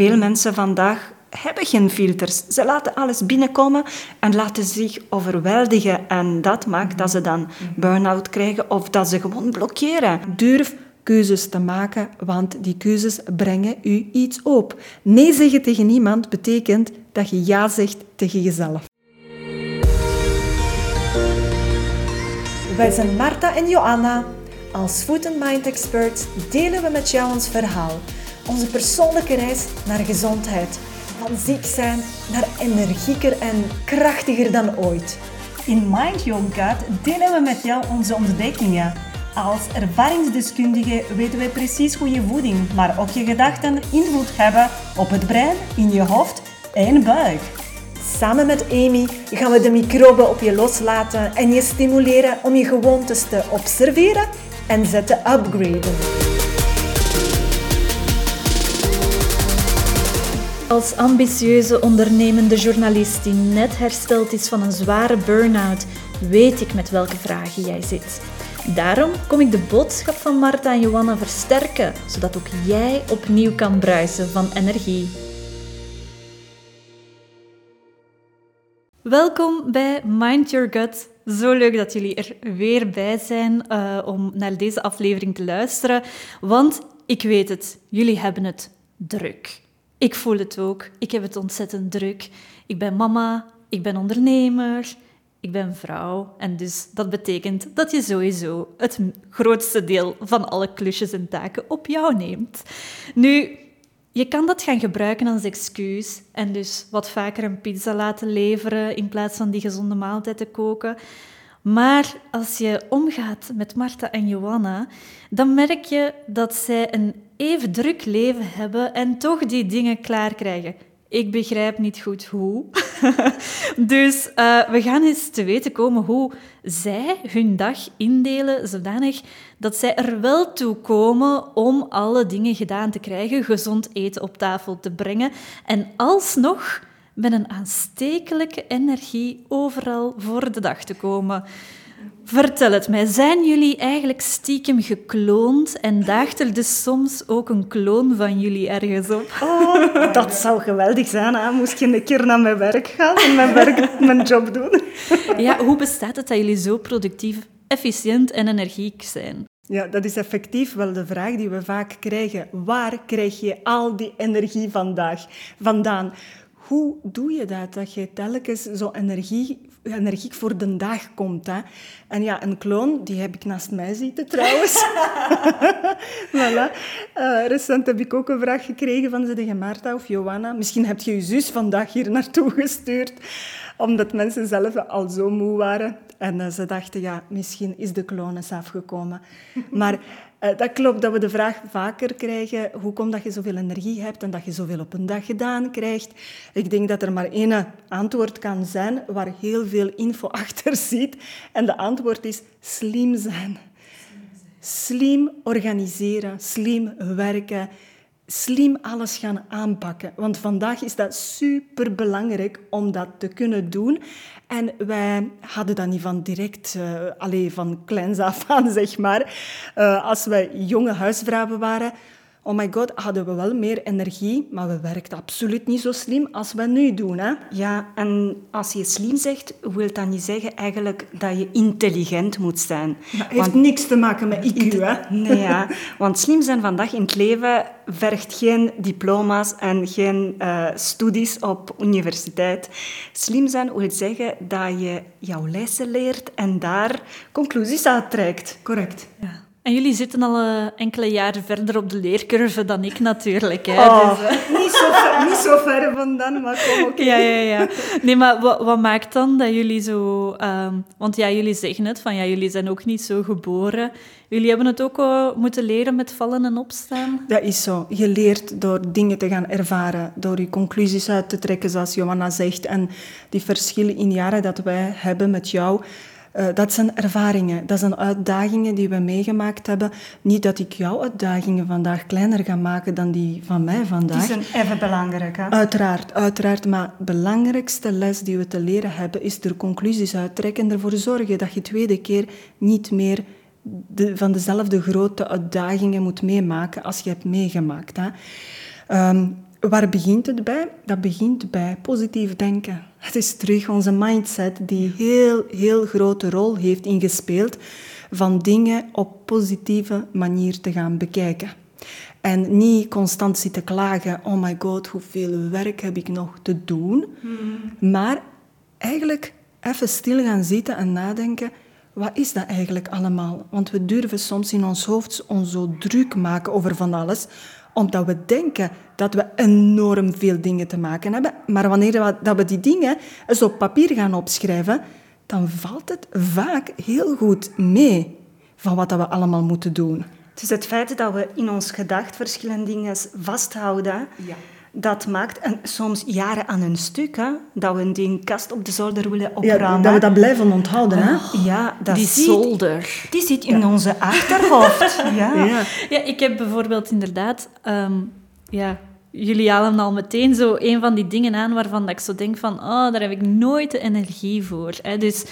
veel mensen vandaag hebben geen filters. Ze laten alles binnenkomen en laten zich overweldigen. En dat maakt dat ze dan burn-out krijgen of dat ze gewoon blokkeren. Durf keuzes te maken, want die keuzes brengen u iets op. Nee zeggen tegen niemand betekent dat je ja zegt tegen jezelf. Wij zijn Marta en Joanna. Als Food and Mind Experts delen we met jou ons verhaal. Onze persoonlijke reis naar gezondheid. Van ziek zijn naar energieker en krachtiger dan ooit. In Mind Gut delen we met jou onze ontdekkingen. Als ervaringsdeskundige weten wij precies hoe je voeding, maar ook je gedachten invloed hebben op het brein, in je hoofd en buik. Samen met Amy gaan we de microben op je loslaten en je stimuleren om je gewoontes te observeren en ze te upgraden. Als ambitieuze ondernemende journalist die net hersteld is van een zware burn-out, weet ik met welke vragen jij zit. Daarom kom ik de boodschap van Marta en Johanna versterken, zodat ook jij opnieuw kan bruisen van energie. Welkom bij Mind Your Gut. Zo leuk dat jullie er weer bij zijn uh, om naar deze aflevering te luisteren. Want ik weet het, jullie hebben het druk. Ik voel het ook. Ik heb het ontzettend druk. Ik ben mama, ik ben ondernemer, ik ben vrouw. En dus dat betekent dat je sowieso het grootste deel van alle klusjes en taken op jou neemt. Nu, je kan dat gaan gebruiken als excuus en dus wat vaker een pizza laten leveren in plaats van die gezonde maaltijd te koken. Maar als je omgaat met Marta en Johanna, dan merk je dat zij een even druk leven hebben en toch die dingen klaar krijgen. Ik begrijp niet goed hoe. dus uh, we gaan eens te weten komen hoe zij hun dag indelen, zodanig dat zij er wel toe komen om alle dingen gedaan te krijgen, gezond eten op tafel te brengen en alsnog met een aanstekelijke energie overal voor de dag te komen. Vertel het mij, zijn jullie eigenlijk stiekem gekloond en daagt er dus soms ook een kloon van jullie ergens op? Oh, dat zou geweldig zijn. Hè? Moest je een keer naar mijn werk gaan en mijn, werk, mijn job doen. Ja, hoe bestaat het dat jullie zo productief, efficiënt en energiek zijn? Ja, dat is effectief wel de vraag die we vaak krijgen. Waar krijg je al die energie vandaag vandaan? Hoe doe je dat, dat je telkens zo energie, energiek voor de dag komt? Hè? En ja, een kloon, die heb ik naast mij zitten trouwens. voilà. Uh, recent heb ik ook een vraag gekregen van de Marta of Johanna. Misschien heb je je zus vandaag hier naartoe gestuurd, omdat mensen zelf al zo moe waren. En uh, ze dachten, ja, misschien is de kloon eens afgekomen. Maar uh, dat klopt dat we de vraag vaker krijgen, hoe komt dat je zoveel energie hebt en dat je zoveel op een dag gedaan krijgt? Ik denk dat er maar één antwoord kan zijn waar heel veel info achter zit. En de antwoord is slim zijn. Slim organiseren, slim werken, slim alles gaan aanpakken. Want vandaag is dat super belangrijk om dat te kunnen doen. En wij hadden dat niet van direct, uh, alleen van kleins af aan, zeg maar. Uh, als wij jonge huisvrouwen waren, oh my god, hadden we wel meer energie, maar we werkten absoluut niet zo slim als we nu doen. Hè? Ja, en als je slim zegt, wil dat niet zeggen eigenlijk dat je intelligent moet zijn. Dat heeft niks te maken met IQ, hè? Nee, ja. Want slim zijn vandaag in het leven vergt geen diploma's en geen uh, studies op universiteit. Slim zijn wil zeggen dat je jouw lessen leert en daar conclusies uit trekt. Correct. Ja. En jullie zitten al uh, enkele jaren verder op de leercurve dan ik natuurlijk. Hè. Oh, dus, uh... niet, zo ver, niet zo ver vandaan, maar kom ook. Ja, ja, ja. Nee, maar wat, wat maakt dan dat jullie zo... Um, want ja, jullie zeggen het, van ja, jullie zijn ook niet zo geboren. Jullie hebben het ook uh, moeten leren met vallen en opstaan? Dat is zo. Je leert door dingen te gaan ervaren, door je conclusies uit te trekken, zoals Johanna zegt. En die verschillen in jaren dat wij hebben met jou uh, dat zijn ervaringen, dat zijn uitdagingen die we meegemaakt hebben. Niet dat ik jouw uitdagingen vandaag kleiner ga maken dan die van mij vandaag. Die zijn even belangrijk, hè? Uiteraard, uiteraard. Maar de belangrijkste les die we te leren hebben, is er conclusies uittrekken en ervoor zorgen dat je tweede keer niet meer de, van dezelfde grote uitdagingen moet meemaken als je hebt meegemaakt. Hè? Um, waar begint het bij? Dat begint bij positief denken. Het is terug onze mindset die heel, heel grote rol heeft ingespeeld van dingen op positieve manier te gaan bekijken. En niet constant zitten klagen, oh my god, hoeveel werk heb ik nog te doen. Hmm. Maar eigenlijk even stil gaan zitten en nadenken, wat is dat eigenlijk allemaal? Want we durven soms in ons hoofd ons zo druk maken over van alles, omdat we denken dat we enorm veel dingen te maken hebben. Maar wanneer we, dat we die dingen eens op papier gaan opschrijven, dan valt het vaak heel goed mee van wat we allemaal moeten doen. Dus het feit dat we in ons gedacht verschillende dingen vasthouden, ja. Dat maakt en soms jaren aan een stuk, hè, dat we die kast op de zolder willen opruimen. Ja, dat we dat blijven onthouden. Hè? Oh, ja, dat die zit, zolder. Die zit in onze achterhoofd. ja. Ja. ja, ik heb bijvoorbeeld inderdaad... Um, ja, jullie halen al meteen zo een van die dingen aan waarvan dat ik zo denk van, oh, daar heb ik nooit de energie voor. Hè. Dus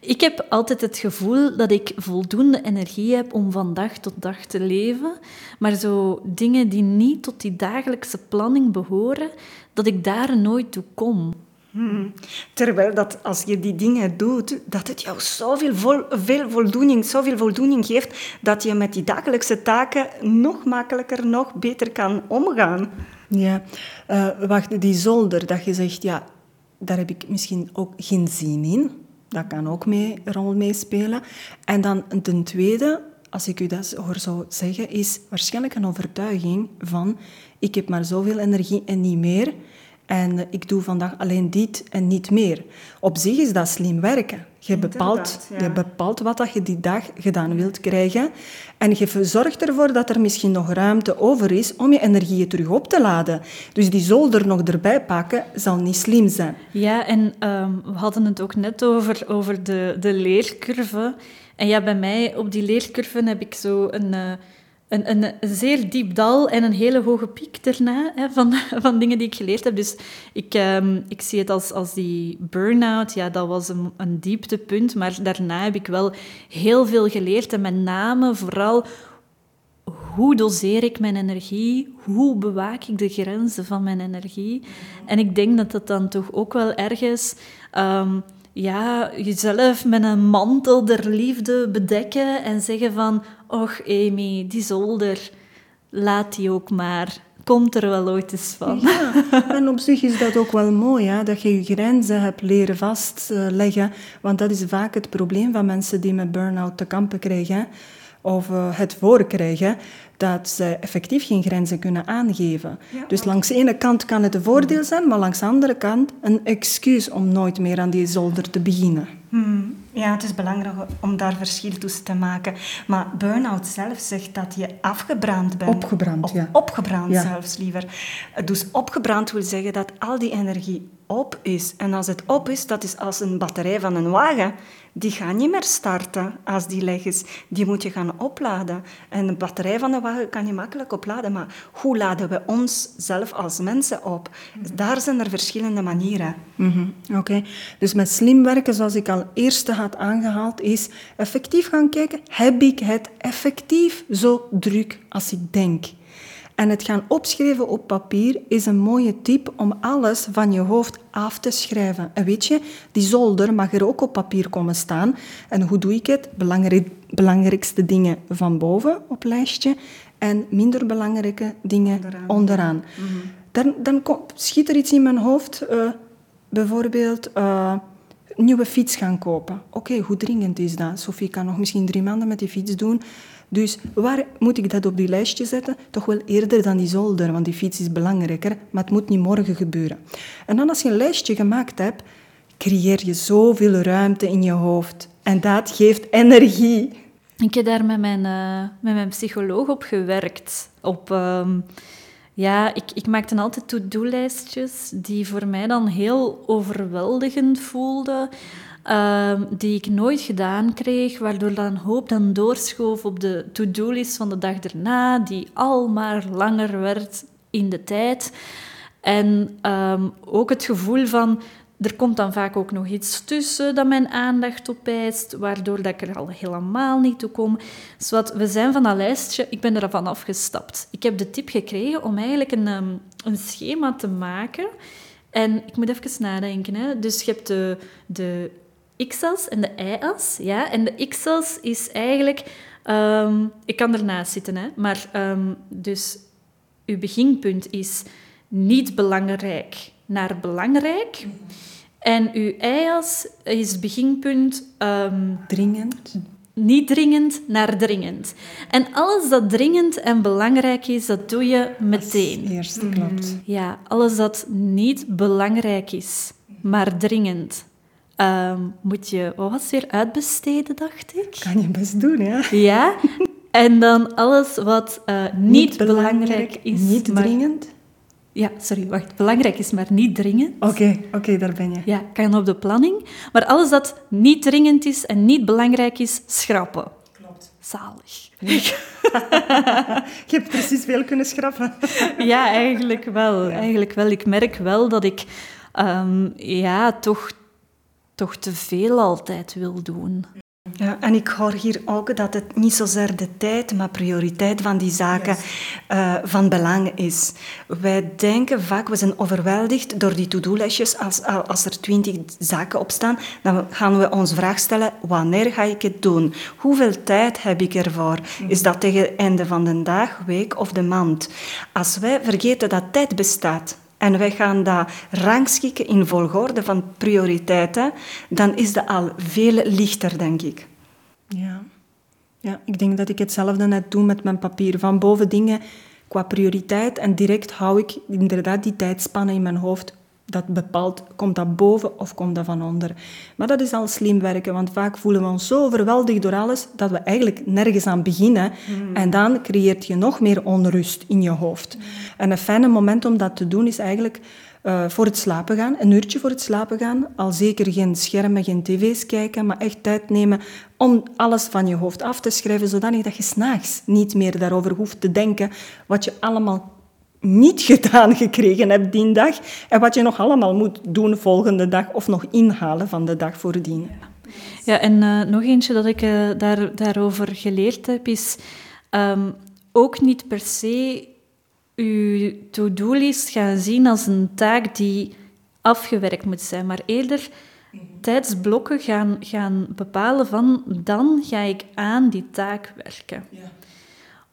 ik heb altijd het gevoel dat ik voldoende energie heb om van dag tot dag te leven, maar zo dingen die niet tot die dagelijkse planning behoren, dat ik daar nooit toe kom. Hmm. Terwijl dat als je die dingen doet, dat het jou zoveel vol, veel voldoening, zoveel voldoening geeft, dat je met die dagelijkse taken nog makkelijker, nog beter kan omgaan. Ja, uh, wacht, die zolder, dat je zegt, ja, daar heb ik misschien ook geen zin in. Dat kan ook mee, een rol meespelen. En dan ten tweede, als ik u dat hoor zo zeggen, is waarschijnlijk een overtuiging van ik heb maar zoveel energie en niet meer. En ik doe vandaag alleen dit en niet meer. Op zich is dat slim werken. Je bepaalt, je bepaalt wat dat je die dag gedaan wilt krijgen. En je zorgt ervoor dat er misschien nog ruimte over is om je energieën terug op te laden. Dus die zolder nog erbij pakken, zal niet slim zijn. Ja, en ehm, we hadden het ook net over, over de, de leercurve. En ja, bij mij op die leercurve heb ik zo een... Uh, een, een, zeer diep dal en een hele hoge piek daarna hè, van, van dingen die ik geleerd heb. Dus ik, um, ik zie het als, als die burn-out, ja, dat was een, een dieptepunt. Maar daarna heb ik wel heel veel geleerd. En met name vooral hoe doseer ik mijn energie? Hoe bewaak ik de grenzen van mijn energie? En ik denk dat dat dan toch ook wel ergens... Um, ja, jezelf met een mantel der liefde bedekken en zeggen van... Och, Amy, die zolder, laat die ook maar. Komt er wel ooit eens van. Ja, en op zich is dat ook wel mooi, hè? dat je je grenzen hebt leren vastleggen. Want dat is vaak het probleem van mensen die met burn-out te kampen krijgen of uh, het voorkrijgen dat ze effectief geen grenzen kunnen aangeven. dus langs de ene kant kan het een voordeel zijn, maar langs de andere kant een excuus om nooit meer aan die zolder te beginnen. Hmm. Ja, het is belangrijk om daar verschil tussen te maken. Maar burn-out zelf zegt dat je afgebrand bent. Opgebrand, ja. Opgebrand zelfs liever. Dus opgebrand wil zeggen dat al die energie op is. En als het op is, dat is als een batterij van een wagen die gaan niet meer starten als die leeg is. Die moet je gaan opladen. En de batterij van de wagen kan je makkelijk opladen, maar hoe laden we ons zelf als mensen op? Daar zijn er verschillende manieren. Mm Oké, dus met slim werken, zoals ik al eerste had aangehaald, is effectief gaan kijken, heb ik het effectief zo druk als ik denk? En het gaan opschrijven op papier is een mooie tip om alles van je hoofd af te schrijven. En weet je, die zolder mag er ook op papier komen staan. En hoe doe ik het? Belangrijk, belangrijkste dingen van boven op lijstje en minder belangrijke dingen onderaan. Mhm. Dan, dan schiet er iets in mijn hoofd, uh, bijvoorbeeld... Uh, nieuwe fiets gaan kopen. Oké, hoe dringend is dat? Sophie kan nog misschien drie maanden met die fiets doen. Dus waar moet ik dat op die lijstje zetten? Toch wel eerder dan die zolder, want die fiets is belangrijker, maar het moet niet morgen gebeuren. En dan als je een lijstje gemaakt hebt, creëer je zoveel ruimte in je hoofd. En dat geeft energie. Ik heb daar met mijn, uh, met mijn psycholoog op gewerkt. Op, um, ja, ik, ik maakte altijd to-do-lijstjes die voor mij dan heel overweldigend voelden. Ehm, die ik nooit gedaan kreeg, waardoor dan hoop dan doorschoof op de to-do-list van de dag erna, die al maar langer werd in de tijd. En ehm, ook het gevoel van, er komt dan vaak ook nog iets tussen dat mijn aandacht opeist, waardoor dat ik er al helemaal niet toe kom. Dus wat, we zijn van dat lijstje, ik ben ervan afgestapt. Ik heb de tip gekregen om eigenlijk een, um, een schema te maken. En ik moet even nadenken. Hè. Dus je hebt de, de x-as en de y-as. Ja? En de x-as is eigenlijk... ehm, ik kan ernaast zitten, hè. Maar um, dus uw beginpunt is niet belangrijk naar belangrijk. En uw y-as is beginpunt... Um, dringend. Niet dringend naar dringend. En alles dat dringend en belangrijk is, dat doe je meteen. Eerst, klopt. Ja, alles dat niet belangrijk is, maar dringend, um, moet je, wat was het weer, uitbesteden, dacht ik? Kan je best doen, ja. Ja, en dan alles wat uh, niet, niet belangrijk, belangrijk, is. Niet maar, dringend? Ja, sorry, wacht. Belangrijk is, maar niet dringend. Oké, okay, oké, okay, daar ben je. Ja, kan op de planning. Maar alles dat niet dringend is en niet belangrijk is, schrappen. Klopt. Zalig. je hebt precies veel kunnen schrappen. ja, eigenlijk wel. Eigenlijk wel. Ik merk wel dat ik um, ja, toch, toch te veel altijd wil doen. Ja, en ik hoor hier ook dat het niet zozeer de tijd, maar prioriteit van die zaken uh, van belang is. Wij denken vaak, we zijn overweldigd door die to-do-lesjes. Als, als er twintig zaken op staan, dan gaan we ons vraag stellen, wanneer ga ik het doen? Hoeveel tijd heb ik ervoor? Is dat tegen het einde van de dag, week of de maand? Als wij vergeten dat tijd bestaat, en wij gaan dat rangschikken in volgorde van prioriteiten, dan is dat al veel lichter, denk ik. Ja. ja, ik denk dat ik hetzelfde net doe met mijn papier. Van boven dingen qua prioriteit en direct hou ik inderdaad die tijdspannen in mijn hoofd dat bepaalt, komt dat boven of komt dat van onder. Maar dat is al slim werken, want vaak voelen we ons zo overweldigd door alles dat we eigenlijk nergens aan beginnen. Mm. En dan creëert je nog meer onrust in je hoofd. Mm. En een fijne moment om dat te doen is eigenlijk uh, voor het slapen gaan, een uurtje voor het slapen gaan. Al zeker geen schermen, geen tv's kijken, maar echt tijd nemen om alles van je hoofd af te schrijven, zodanig dat je s'nachts niet meer daarover hoeft te denken wat je allemaal niet gedaan gekregen hebt die dag en wat je nog allemaal moet doen volgende dag of nog inhalen van de dag voordien. Ja, en uh, nog eentje dat ik uh, daar, daarover geleerd heb is um, ook niet per se uw to-do-list gaan zien als een taak die afgewerkt moet zijn, maar eerder tijdsblokken gaan, gaan bepalen van dan ga ik aan die taak werken. Ja.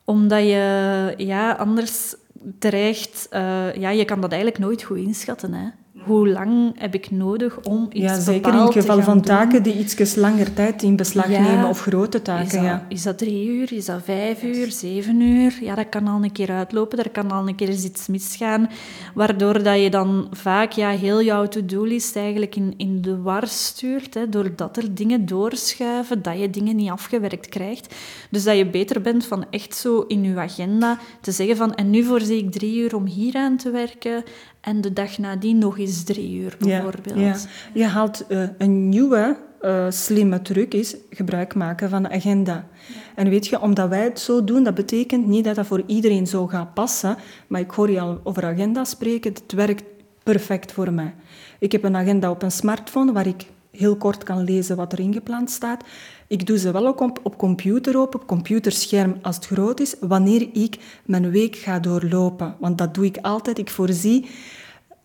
Omdat je ja, anders dreigt... Uh, ja, je kan dat eigenlijk nooit goed inschatten, hè hoe lang heb ik nodig om iets ja, zeker in het geval van taken die iets langer tijd in beslag nemen of grote taken. Is dat, ja. is dat drie uur, is dat vijf uur, zeven uur? Ja, dat kan al een keer uitlopen, er kan al een keer iets misgaan, waardoor dat je dan vaak ja, heel jouw to-do-list eigenlijk in, in de war stuurt, hè, doordat er dingen doorschuiven, dat je dingen niet afgewerkt krijgt. Dus dat je beter bent van echt zo in je agenda te zeggen van en nu voorzie ik drie uur om hier aan te werken en de dag nadien nog eens drie uur, bijvoorbeeld. Ja, Je haalt uh, een nieuwe uh, slimme truc is gebruik maken van de agenda. En weet je, omdat wij het zo doen, dat betekent niet dat dat voor iedereen zo gaat passen. Maar ik hoor je al over agenda spreken. Het werkt perfect voor mij. Ik heb een agenda op een smartphone waar ik heel kort kan lezen wat er ingepland staat. Ik doe ze wel ook op, op computer open, op computerscherm als het groot is, wanneer ik mijn week ga doorlopen. Want dat doe ik altijd. Ik voorzie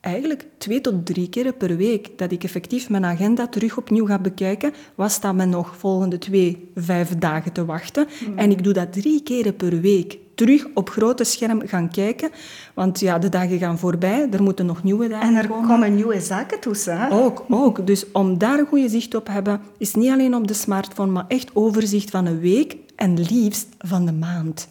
eigenlijk twee tot drie keer per week dat ik effectief mijn agenda terug opnieuw ga bekijken. Wat staat me nog volgende twee, vijf dagen te wachten? Mm. En ik doe dat drie keer per week. Terug op grote scherm gaan kijken. Want ja, de dagen gaan voorbij. Er moeten nog nieuwe dagen komen. En er komen. komen nieuwe zaken tussen. Hè? Ook, ook. Dus om daar een goede zicht op te hebben, is niet alleen op de smartphone, maar echt overzicht van een week en liefst van de maand.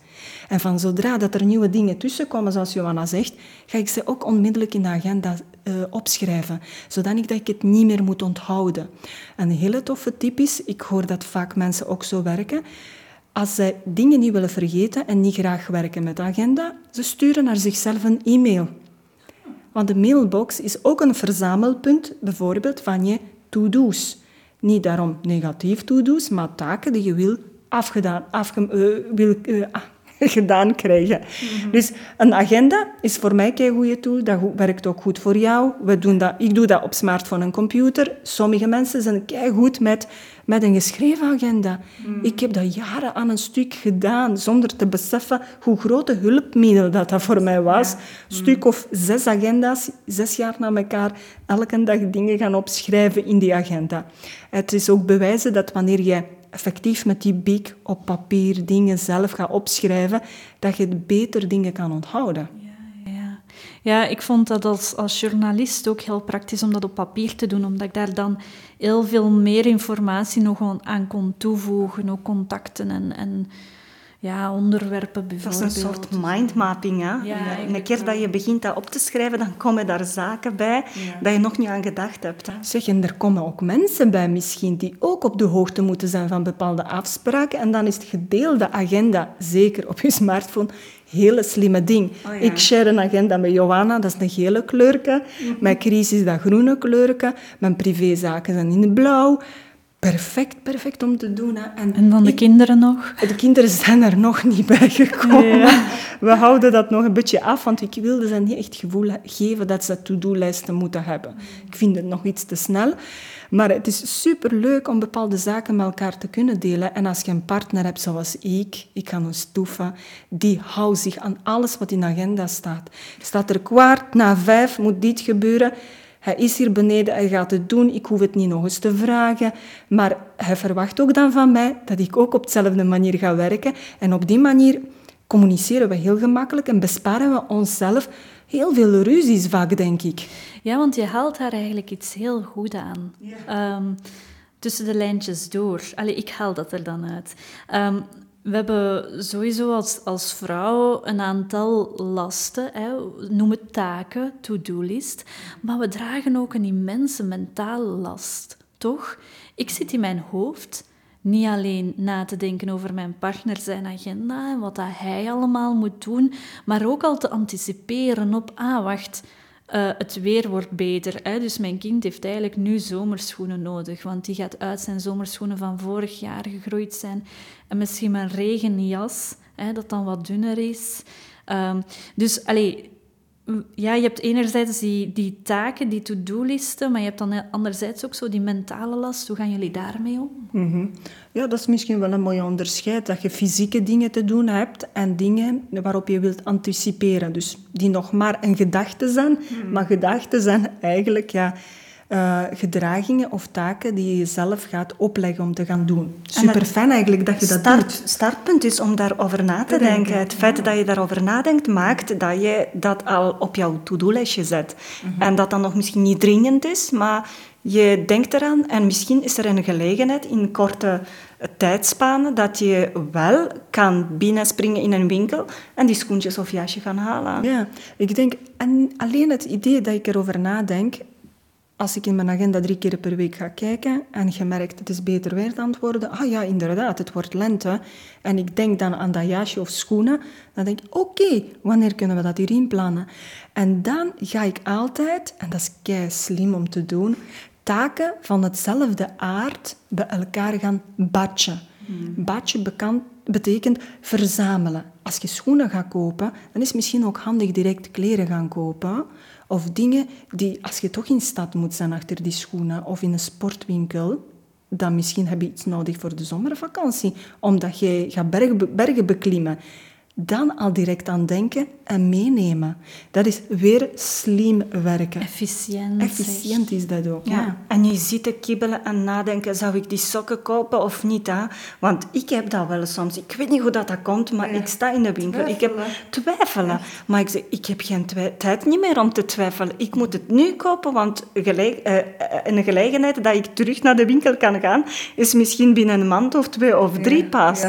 En van zodra dat er nieuwe dingen tussenkomen, zoals Johanna zegt, ga ik ze ook onmiddellijk in de agenda uh, opschrijven, zodanig dat ik het niet meer moet onthouden. Een hele toffe tip is, ik hoor dat vaak mensen ook zo werken, als zij dingen niet willen vergeten en niet graag werken met de agenda, ze sturen naar zichzelf een e-mail. Want de mailbox is ook een verzamelpunt, bijvoorbeeld van je to-do's. Niet daarom negatief to-do's, maar taken die je wil afgedaan, afge, uh, wil, uh, gedaan krijgen. Dus een agenda is voor mij een goede tool. Dat werkt ook goed voor jou. We doen dat, ik doe dat op smartphone en computer. Sommige mensen zijn goed met, met een geschreven agenda. Ik heb dat jaren aan een stuk gedaan, zonder te beseffen hoe grote hulpmiddel dat, dat voor mij was. Een stuk of zes agenda's, zes jaar na elkaar, elke dag dingen gaan opschrijven in die agenda. Het is ook bewijzen dat wanneer je effectief met die biek op papier dingen zelf gaat opschrijven, dat je beter dingen kan onthouden. Ja, ja. ja ik vond dat als, als journalist ook heel praktisch om dat op papier te doen, omdat ik daar dan heel veel meer informatie nog aan kon toevoegen, ook contacten en, en ja, onderwerpen bijvoorbeeld. Dat is een soort mindmapping. Hè? Ja, een keer dat je begint dat op te schrijven, dan komen daar zaken bij dat je nog niet aan gedacht hebt. Hè? Zeg, en er komen ook mensen bij misschien die ook op de hoogte moeten zijn van bepaalde afspraken. En dan is het gedeelde agenda, zeker op je smartphone, hele slimme ding. Oh, Ik share een agenda met Johanna, dat is een gele kleurke. Mm Mijn crisis, dat groene kleurke. Mijn privézaken zijn in het blauw perfect, perfect om te doen. Hè. En, en van de kinderen nog? De kinderen zijn er nog niet bij gekomen. We houden dat nog een beetje af, want ik wilde ze niet echt het gevoel geven dat ze to-do-lijsten moeten hebben. Ik vind het nog iets te snel. Maar het is superleuk om bepaalde zaken met elkaar te kunnen delen. En als je een partner hebt zoals ik, ik ga een stoefa, die houdt zich aan alles wat in de agenda staat. Staat er kwart na vijf, moet dit gebeuren hij is hier beneden, hij gaat het doen, ik hoef het niet nog eens te vragen. Maar hij verwacht ook dan van mij dat ik ook op dezelfde manier ga werken. En op die manier communiceren we heel gemakkelijk en besparen we onszelf heel veel ruzies vaak, denk ik. Ja, want je haalt daar eigenlijk iets heel goed aan. Ehm, tussen de lijntjes door. Allee, ik haal dat er dan uit. Um, we hebben sowieso als, als vrouw een aantal lasten, hè, noem het taken, to-do-list, maar we dragen ook een immense mentale last, toch? Ik zit in mijn hoofd niet alleen na te denken over mijn partner zijn agenda en wat dat hij allemaal moet doen, maar ook al te anticiperen op, ah wacht, uh, het weer wordt beter. Hè? Dus mijn kind heeft eigenlijk nu zomerschoenen nodig, want die gaat uit zijn zomerschoenen van vorig jaar gegroeid zijn. En misschien mijn regenjas, hè, dat dan wat dunner is. Um, dus allee, ja, je hebt enerzijds die, die taken, die to-do-listen, maar je hebt dan anderzijds ook zo die mentale last. Hoe gaan jullie daarmee om? Mm Ja, dat is misschien wel een mooi onderscheid. Dat je fysieke dingen te doen hebt en dingen waarop je wilt anticiperen. Dus die nog maar een gedachte zijn, mhm. maar gedachten zijn eigenlijk ja, uh, gedragingen of taken die je jezelf gaat opleggen om te gaan doen. Super fijn eigenlijk dat je dat start, doet. startpunt is om daarover na te, denken. Het feit dat je daarover nadenkt maakt dat je dat al op jouw to-do-lijstje zet. Mhm. En dat dan nog misschien niet dringend is, maar je denkt eraan en misschien is er een gelegenheid in korte tijdspannen dat je wel kan binnenspringen in een winkel en die schoentjes of jasje gaan halen. Ja, ik denk, en alleen het idee dat ik erover nadenk, als ik in mijn agenda drie keer per week ga kijken en je merkt het is beter weer aan het worden, ah ja, inderdaad, het wordt lente, en ik denk dan aan dat jasje of schoenen, dan denk ik, oké, wanneer kunnen we dat hierin plannen? En dan ga ik altijd, en dat is kei slim om te doen, taken van hetzelfde aard bij elkaar gaan batchen. Hmm. Batchen bekend, betekent verzamelen. Als je schoenen gaat kopen, dan is het misschien ook handig direct kleren gaan kopen. Of dingen die, als je toch in stad moet zijn achter die schoenen of in een sportwinkel, dan misschien heb je iets nodig voor de zomervakantie, omdat je gaat bergen, bergen beklimmen dan al direct aan denken en meenemen. Dat is weer slim werken. Efficiënt. Efficiënt is dat ook. Ja. En je zit te kibbelen en nadenken, zou ik die sokken kopen of niet? Hè? Want ik heb dat wel soms. Ik weet niet hoe dat, dat komt, maar ik sta in de winkel. Ik heb twijfelen. Maar ik zeg, ik heb geen tijd niet meer om te twijfelen. Ik moet het nu kopen, want gelijk, uh, een gelegenheid dat ik terug naar de winkel kan gaan, is misschien binnen een maand of twee of drie pas.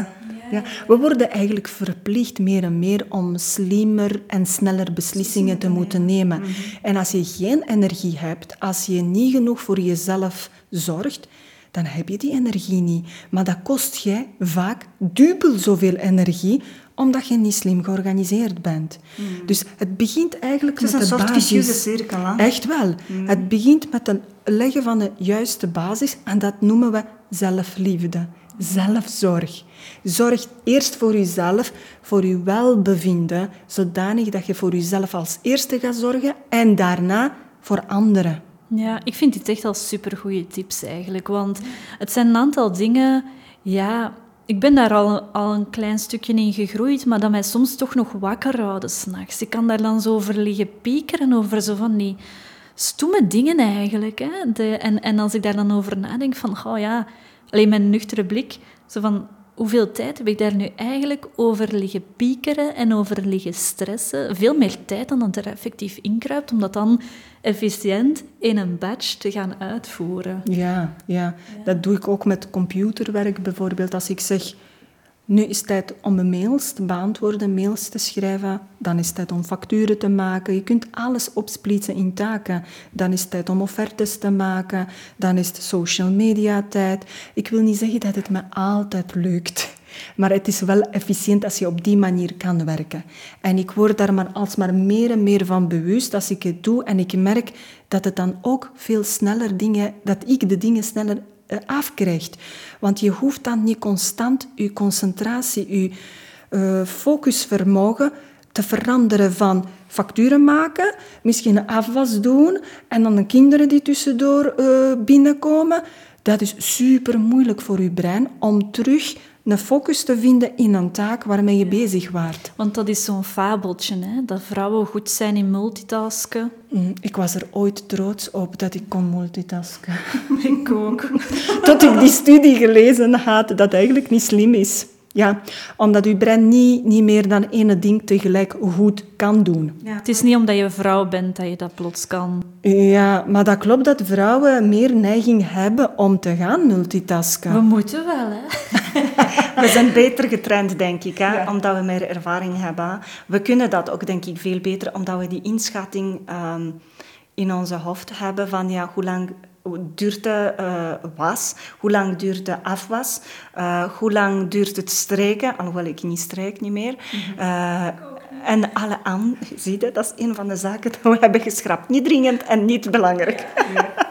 Ja, we worden eigenlijk verplicht meer en meer om slimmer en sneller beslissingen te moeten nemen. Mhm. En als je geen energie hebt, als je niet genoeg voor jezelf zorgt, dan heb je die energie niet. Maar dat kost je vaak dubbel zoveel energie omdat je niet slim georganiseerd bent. Mhm. Dus het begint eigenlijk met de basis. Het is een soort vicieuze cirkel. Hè? Echt wel. Mhm. Het begint met het leggen van de juiste basis en dat noemen we zelfliefde zelfzorg. Zorg eerst voor jezelf, voor je welbevinden, zodanig dat je voor jezelf als eerste gaat zorgen en daarna voor anderen. Ja, ik vind dit echt al supergoeie tips eigenlijk. Want het zijn een aantal dingen, ja, ik ben daar al, al een klein stukje in gegroeid, maar dat mij soms toch nog wakker houden s'nachts. Ik kan daar dan zo over liggen piekeren, over zo van die stomme dingen eigenlijk. Hè? De, en, en als ik daar dan over nadenk, van, oh ja, alleen mijn nuchtere blik, zo van, hoeveel tijd heb ik daar nu eigenlijk over liggen piekeren en over liggen stressen? Veel meer tijd dan dat er effectief inkruipt, om dat dan efficiënt in een batch te gaan uitvoeren. Ja, ja, dat doe ik ook met computerwerk bijvoorbeeld. Als ik zeg, nu is het tijd om mails te beantwoorden, mails te schrijven. Dan is het tijd om facturen te maken. Je kunt alles opsplitsen in taken. Dan is het tijd om offertes te maken. Dan is het social media tijd. Ik wil niet zeggen dat het me altijd lukt. Maar het is wel efficiënt als je op die manier kan werken. En ik word daar maar alsmaar meer en meer van bewust als ik het doe. En ik merk dat het dan ook veel sneller dingen, dat ik de dingen sneller afkrijgt. Want je hoeft dan niet constant je concentratie, je uh, focusvermogen te veranderen van facturen maken, misschien een afwas doen en dan de kinderen die tussendoor uh, binnenkomen. Dat is super moeilijk voor je brein om terug een focus te vinden in een taak waarmee je bezig waart. Want dat is zo'n fabeltje, hè? dat vrouwen goed zijn in multitasken. Mm, ik was er ooit trots op dat ik kon multitasken. ik ook. Tot ik die studie gelezen had, dat eigenlijk niet slim is. Ja, omdat je brein niet, niet meer dan één ding tegelijk goed kan doen. Ja. Het is niet omdat je vrouw bent dat je dat plots kan. Ja, maar dat klopt dat vrouwen meer neiging hebben om te gaan multitasken. We moeten wel, hè? we zijn beter getraind, denk ik, hè? omdat we meer ervaring hebben. We kunnen dat ook, denk ik, veel beter, omdat we die inschatting um, in onze hoofd hebben van ja, hoe lang duurt de uh, was, hoe lang duurt de afwas, uh, hoe lang duurt het streken, alhoewel ik niet strijk niet meer. Uh, en alle aan, zie je, dat is een van de zaken dat we hebben geschrapt. Niet dringend en niet belangrijk.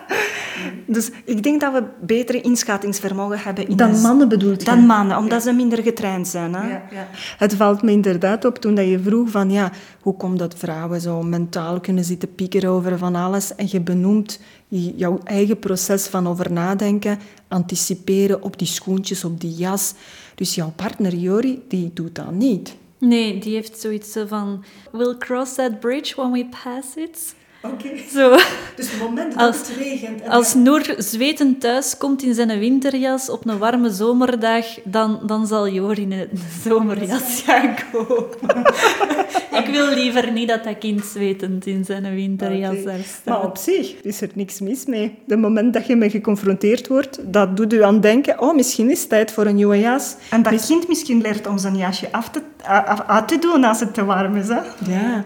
Dus ik denk dat we betere inschattingsvermogen hebben. In dan mannen bedoelt je? Dan mannen, omdat ze minder getraind zijn. Hè? Ja, ja. Het valt me inderdaad op toen dat je vroeg van ja, hoe komt dat vrouwen zo mentaal kunnen zitten piekeren over van alles en je benoemt jouw eigen proces van over nadenken, anticiperen op die schoentjes, op die jas. Dus jouw partner Jori, die doet dat niet. Nee, die heeft zoiets van... We'll cross that bridge when we pass it. Oké. Zo. Dus het moment dat het regent... Als Noor zwetend thuis komt in zijn winterjas op een warme zomerdag, dan, dan zal Jor in een zomerjas gaan komen. ik wil liever niet dat dat kind zwetend in zijn winterjas daar staat. Maar op zich is er niks mis mee. De moment dat je mee geconfronteerd wordt, dat doet u aan denken, oh, misschien is het tijd voor een nieuwe jas. En dat kind misschien leert om zijn jasje af te, af, te doen als het te warm is. Hè? Ja. ja.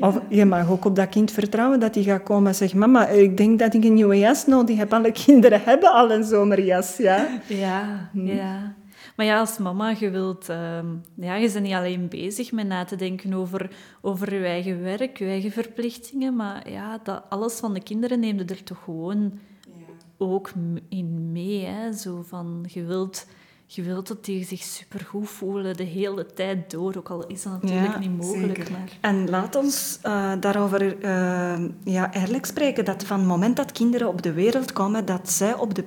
Of je mag ook op dat kind vertrouwen dat hij gaat komen en zegt... Mama, ik denk dat ik een nieuwe jas nodig heb. Alle kinderen hebben al een zomerjas, ja? Ja, hm. ja. Maar ja, als mama, je wilt... Uh, ja, je bent niet alleen bezig met na te denken over, over je eigen werk, je eigen verplichtingen, maar ja, dat, alles van de kinderen neemde er toch gewoon ja. ook in mee. Hè? Zo van, je wilt je wilt dat die zich supergoed voelen de hele tijd door, ook al is dat natuurlijk niet mogelijk. Maar... En laat ons uh, daarover uh, ja, eerlijk spreken, dat van het moment dat kinderen op de wereld komen, dat zij op de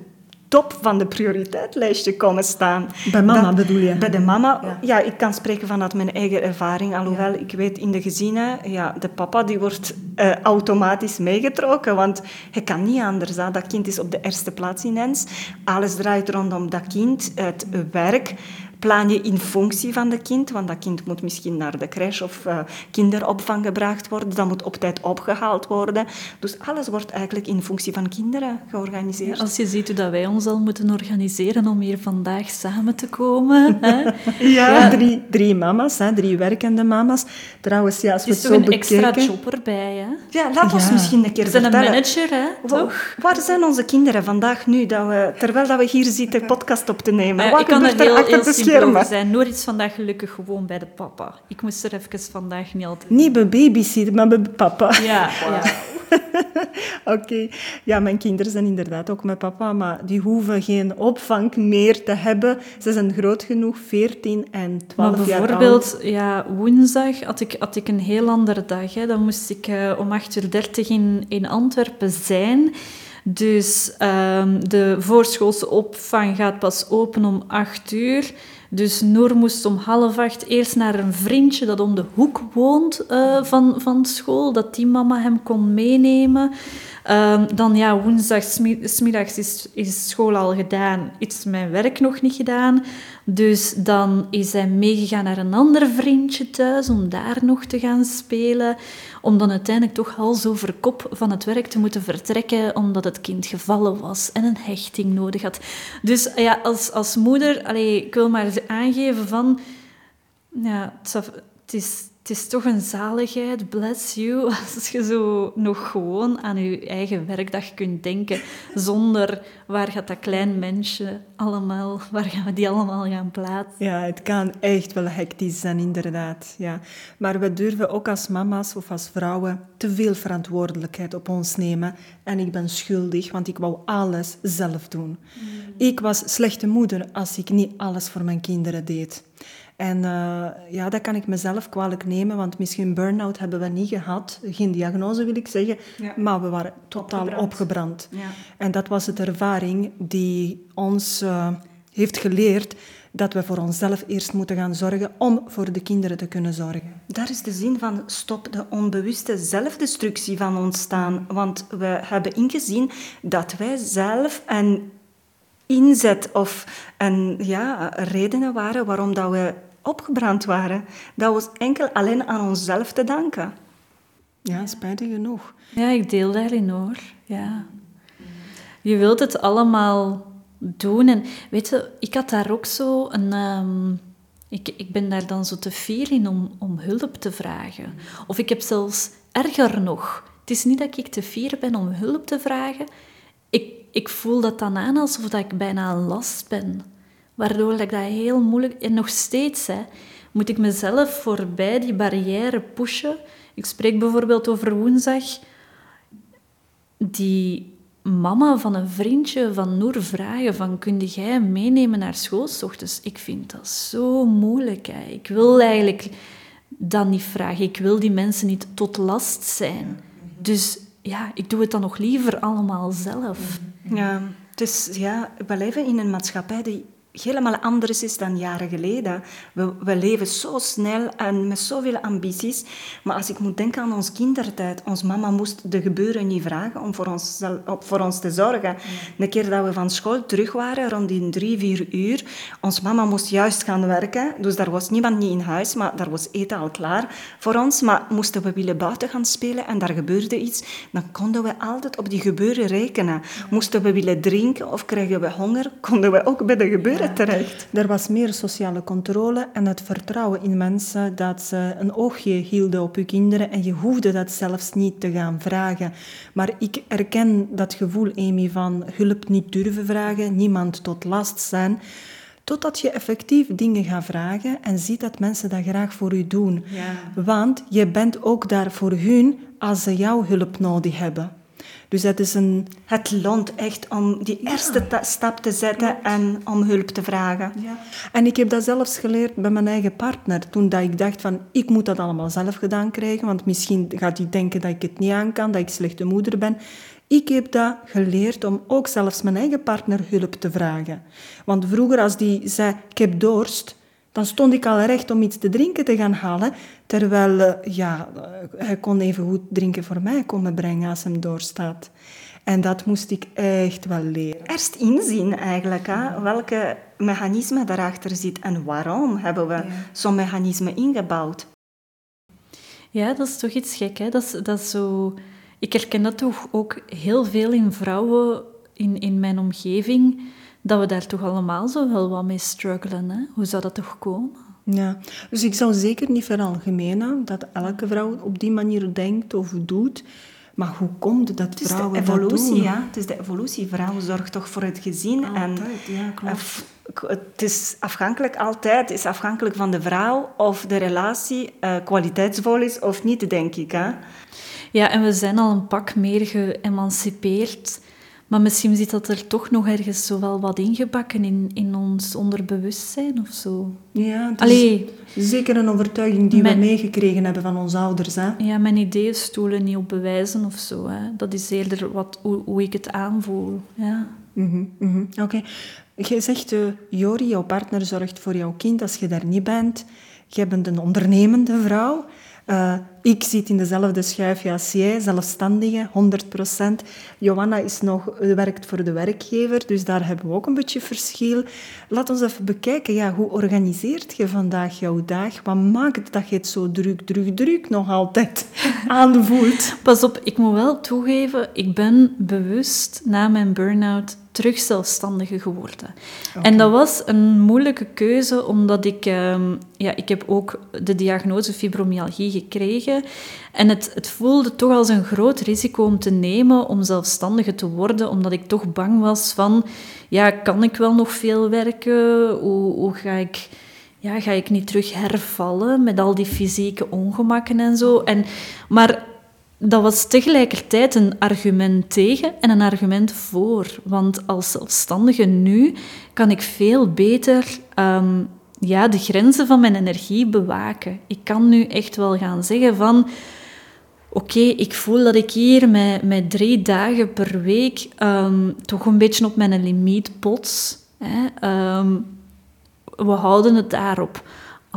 top van de prioriteitlijstje komen staan. Bij mama bedoel je? Bij de mama. Ja. ik kan spreken vanuit mijn eigen ervaring. Alhoewel, ik weet in de gezinnen, ja, de papa die wordt uh, automatisch meegetrokken. Want hij kan niet anders. Hè. Dat kind is op de eerste plaats ineens. Alles draait rondom dat kind. Het werk plan je in functie van de kind, want dat kind moet misschien naar de crash of uh, kinderopvang gebracht worden, dat moet op tijd opgehaald worden. Dus alles wordt eigenlijk in functie van kinderen georganiseerd. als je ziet hoe dat wij ons al moeten organiseren om hier vandaag samen te komen. Hè? ja, Drie, drie mama's, hè? drie werkende mama's. Trouwens, ja, als we het zo bekijken... Er is een extra job erbij, hè? Ja, laat ons misschien een keer Ze vertellen. een manager, hè? Toch? Waar zijn onze kinderen vandaag nu, dat we, terwijl dat we hier zitten podcast op te nemen? Uh, Wat kan er heel, heel we zijn. Noor is vandaag gelukkig gewoon bij de papa. Ik moest er even vandaag niet altijd... Niet bij babysitter, maar bij papa. Ja, ja. Oké, ja, mijn kinderen zijn inderdaad ook met papa, maar die hoeven geen opvang meer te hebben. Ze zijn groot genoeg, 14 en 12 maar jaar bijvoorbeeld, ja, woensdag had ik, had ik een heel andere dag. Hè. Dan moest ik uh, om 8.30 uur in, in Antwerpen zijn. Dus um, de voorschoolse opvang gaat pas open om 8 uur. Dus Noor moest om half acht eerst naar een vriendje dat om de hoek woont uh, van, van school, dat die mama hem kon meenemen. Um, dan ja, woensdag smiddags is, is school al gedaan, is mijn werk nog niet gedaan. Dus dan is hij meegegaan naar een ander vriendje thuis om daar nog te gaan spelen. Om dan uiteindelijk toch hals over kop van het werk te moeten vertrekken omdat het kind gevallen was en een hechting nodig had. Dus ja, als, als moeder, allez, ik wil maar aangeven van... Ja, het is, het is toch een zaligheid, bless you, als je zo nog gewoon aan je eigen werkdag kunt denken, zonder waar gaat dat klein mensje allemaal, waar gaan we die allemaal gaan plaatsen? Ja, het kan echt wel hectisch zijn, inderdaad. Ja. Maar we durven ook als mama's of als vrouwen te veel verantwoordelijkheid op ons nemen. En ik ben schuldig, want ik wou alles zelf doen. Mm. Ik was slechte moeder als ik niet alles voor mijn kinderen deed. En uh, ja, dat kan ik mezelf kwalijk nemen, want misschien burn-out hebben we niet gehad. Geen diagnose wil ik zeggen, maar we waren totaal opgebrand. Ja. En dat was de ervaring die ons uh, heeft geleerd dat we voor onszelf eerst moeten gaan zorgen om voor de kinderen te kunnen zorgen. Daar is de zin van stop de onbewuste zelfdestructie van ontstaan. Want we hebben ingezien dat wij zelf een inzet of een, ja, redenen waren waarom dat we opgebrand waren. Dat was enkel alleen aan onszelf te danken. Ja, spijtig genoeg. Ja, ik deel daarin hoor. Ja. Je wilt het allemaal doen. En weet je, ik had daar ook zo een... Ehm, ik, ik ben daar dan zo te fier in om, om hulp te vragen. Of ik heb zelfs erger nog. Het is niet dat ik te fier ben om hulp te vragen. Ik, ik voel dat dan aan alsof dat ik bijna een last ben. Waardoor ik dat heel moeilijk... En nog steeds hè, moet ik mezelf voorbij die barrière pushen. Ik spreek bijvoorbeeld over woensdag. Die mama van een vriendje van Noor vragen van... Kun jij meenemen naar school? Dus ik vind dat zo moeilijk. Hè. Ik wil eigenlijk dat niet vragen. Ik wil die mensen niet tot last zijn. Dus ja, ik doe het dan nog liever allemaal zelf. Ja, dus ja, we leven in een maatschappij die helemaal anders is dan jaren geleden. We, we, leven zo snel en met zoveel ambities. Maar als ik moet denken aan ons kindertijd, onze mama moest de gebeuren niet vragen om voor ons, voor ons te zorgen. De keer dat we van school terug waren, rond die drie, vier uur, onze mama moest juist gaan werken. Dus daar was niemand niet in huis, maar daar was eten al klaar voor ons. Maar moesten we willen buiten gaan spelen en daar gebeurde iets, dan konden we altijd op die gebeuren rekenen. Moesten we willen drinken of kregen we honger, konden we ook bij de gebeuren terecht. Er was meer sociale controle en het vertrouwen in mensen dat ze een oogje hielden op uw kinderen en je hoefde dat zelfs niet te gaan vragen. Maar ik erken dat gevoel, Amy, van hulp niet durven vragen, niemand tot last zijn. Totdat je effectief dingen gaat vragen en ziet dat mensen dat graag voor u doen. Ja. Want je bent ook daar voor hun als ze jouw hulp nodig hebben. Dus dat is een... Het loont echt om die eerste stap te zetten en om hulp te vragen. Ja. En ik heb dat zelfs geleerd bij mijn eigen partner. Toen dat ik dacht van, ik moet dat allemaal zelf gedaan krijgen, want misschien gaat hij denken dat ik het niet aan kan, dat ik slechte moeder ben. Ik heb dat geleerd om ook zelfs mijn eigen partner hulp te vragen. Want vroeger als die zei, ik heb dorst, dan stond ik al recht om iets te drinken te gaan halen, terwijl uh, ja, uh, hij kon even goed drinken voor mij komen brengen als hem doorstaat. En dat moest ik echt wel leren. Eerst inzien eigenlijk, hè, welke mechanisme daarachter zit en waarom hebben we zo'n mechanisme ingebouwd. Ja, dat is toch iets gek. Hè? Dat is, dat is zo... Ik herken dat toch ook heel veel in vrouwen in, in mijn omgeving dat we daar toch allemaal zo wel wat mee struggelen. Hè? Hoe zou dat toch komen? Ja, dus ik zou zeker niet veralgemenen dat elke vrouw op die manier denkt of doet. Maar hoe komt het dat vrouwen het is de evolutie, dat doen? Ja, het is de evolutie. Vrouwen zorgt toch voor het gezin. Altijd, en, ja, klopt. Het is afhankelijk altijd, het is afhankelijk van de vrouw of de relatie uh, kwaliteitsvol is of niet, denk ik. Hè? Ja, en we zijn al een pak meer geëmancipeerd. Maar misschien zit dat er toch nog ergens zo wel wat ingebakken in, in ons onderbewustzijn of zo. Ja, het is zeker een overtuiging die we meegekregen hebben van onze ouders. Hè? Ja, mijn ideeën stoelen niet op bewijzen of zo. Hè. Dat is eerder wat, hoe, hoe ik het aanvoel. Ja. Mm -hmm, Oké. Je zegt, uh, Jori, jouw partner zorgt voor jouw kind als je daar niet bent. Je bent een ondernemende vrouw. Uh, ik zit in dezelfde schuif als jij, zelfstandige, 100%. Johanna is nog, werkt voor de werkgever, dus daar hebben we ook een beetje verschil. Laat ons even bekijken, ja, hoe organiseert je vandaag jouw dag? Wat maakt dat je het zo druk, druk, druk nog altijd aanvoelt? Pas op, ik moet wel toegeven, ik ben bewust na mijn burn-out terug zelfstandige geworden. En dat was een moeilijke keuze, omdat ik... Ehm, ja, ik heb ook de diagnose fibromyalgie gekregen. En het, het voelde toch als een groot risico om te nemen om zelfstandige te worden, omdat ik toch bang was van... Ja, kan ik wel nog veel werken? Hoe, hoe ga ik... Ja, ga ik niet terug hervallen met al die fysieke ongemakken en zo? En, maar dat was tegelijkertijd een argument tegen en een argument voor. Want als zelfstandige nu kan ik veel beter ehm, ja, de grenzen van mijn energie bewaken. Ik kan nu echt wel gaan zeggen van... Oké, ik voel dat ik hier met, met drie dagen per week ehm, toch een beetje op mijn limiet pots. Hè. Ehm, we houden het daarop.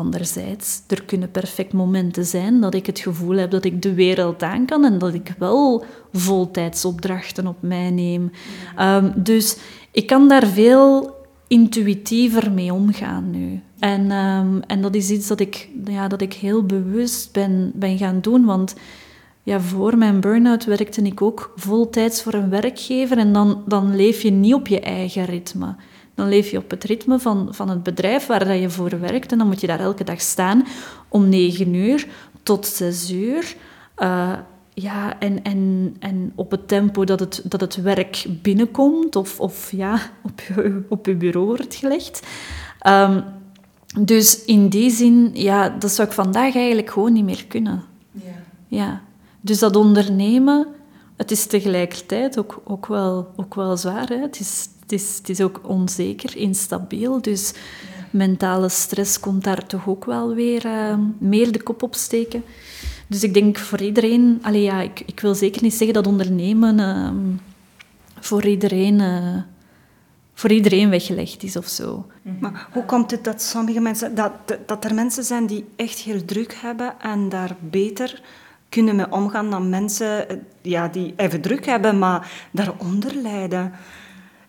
Anderzijds, er kunnen perfect momenten zijn dat ik het gevoel heb dat ik de wereld aan kan en dat ik wel voltijdsopdrachten op mij neem. Ehm, dus ik kan daar veel intuïtiever mee omgaan nu. En, ehm, en dat is iets dat ik, ja, dat ik heel bewust ben, ben gaan doen, want ja, voor mijn burn-out werkte ik ook voltijds voor een werkgever en dan, dan leef je niet op je eigen ritme. Dan leef je op het ritme van, van het bedrijf waar dat je voor werkt. En dan moet je daar elke dag staan om negen uur tot zes uur. Uh, ja, en, en, en op het tempo dat het, dat het werk binnenkomt of, of ja, op, je, op je bureau wordt gelegd. Um, dus in die zin, ja, dat zou ik vandaag eigenlijk gewoon niet meer kunnen. Ja. ja. Dus dat ondernemen, het is tegelijkertijd ook, ook, wel, ook wel zwaar. Hè? Het is, het is, het is ook onzeker, instabiel. Dus mentale stress komt daar toch ook wel weer uh, meer de kop op steken. Dus ik denk voor iedereen... Allee, ja, ik, ik wil zeker niet zeggen dat ondernemen uh, voor iedereen... Uh, voor iedereen weggelegd is of zo. Maar hoe komt het dat sommige mensen, dat, dat er mensen zijn die echt heel druk hebben en daar beter kunnen mee omgaan dan mensen eh, ja, die even druk hebben, maar daaronder lijden?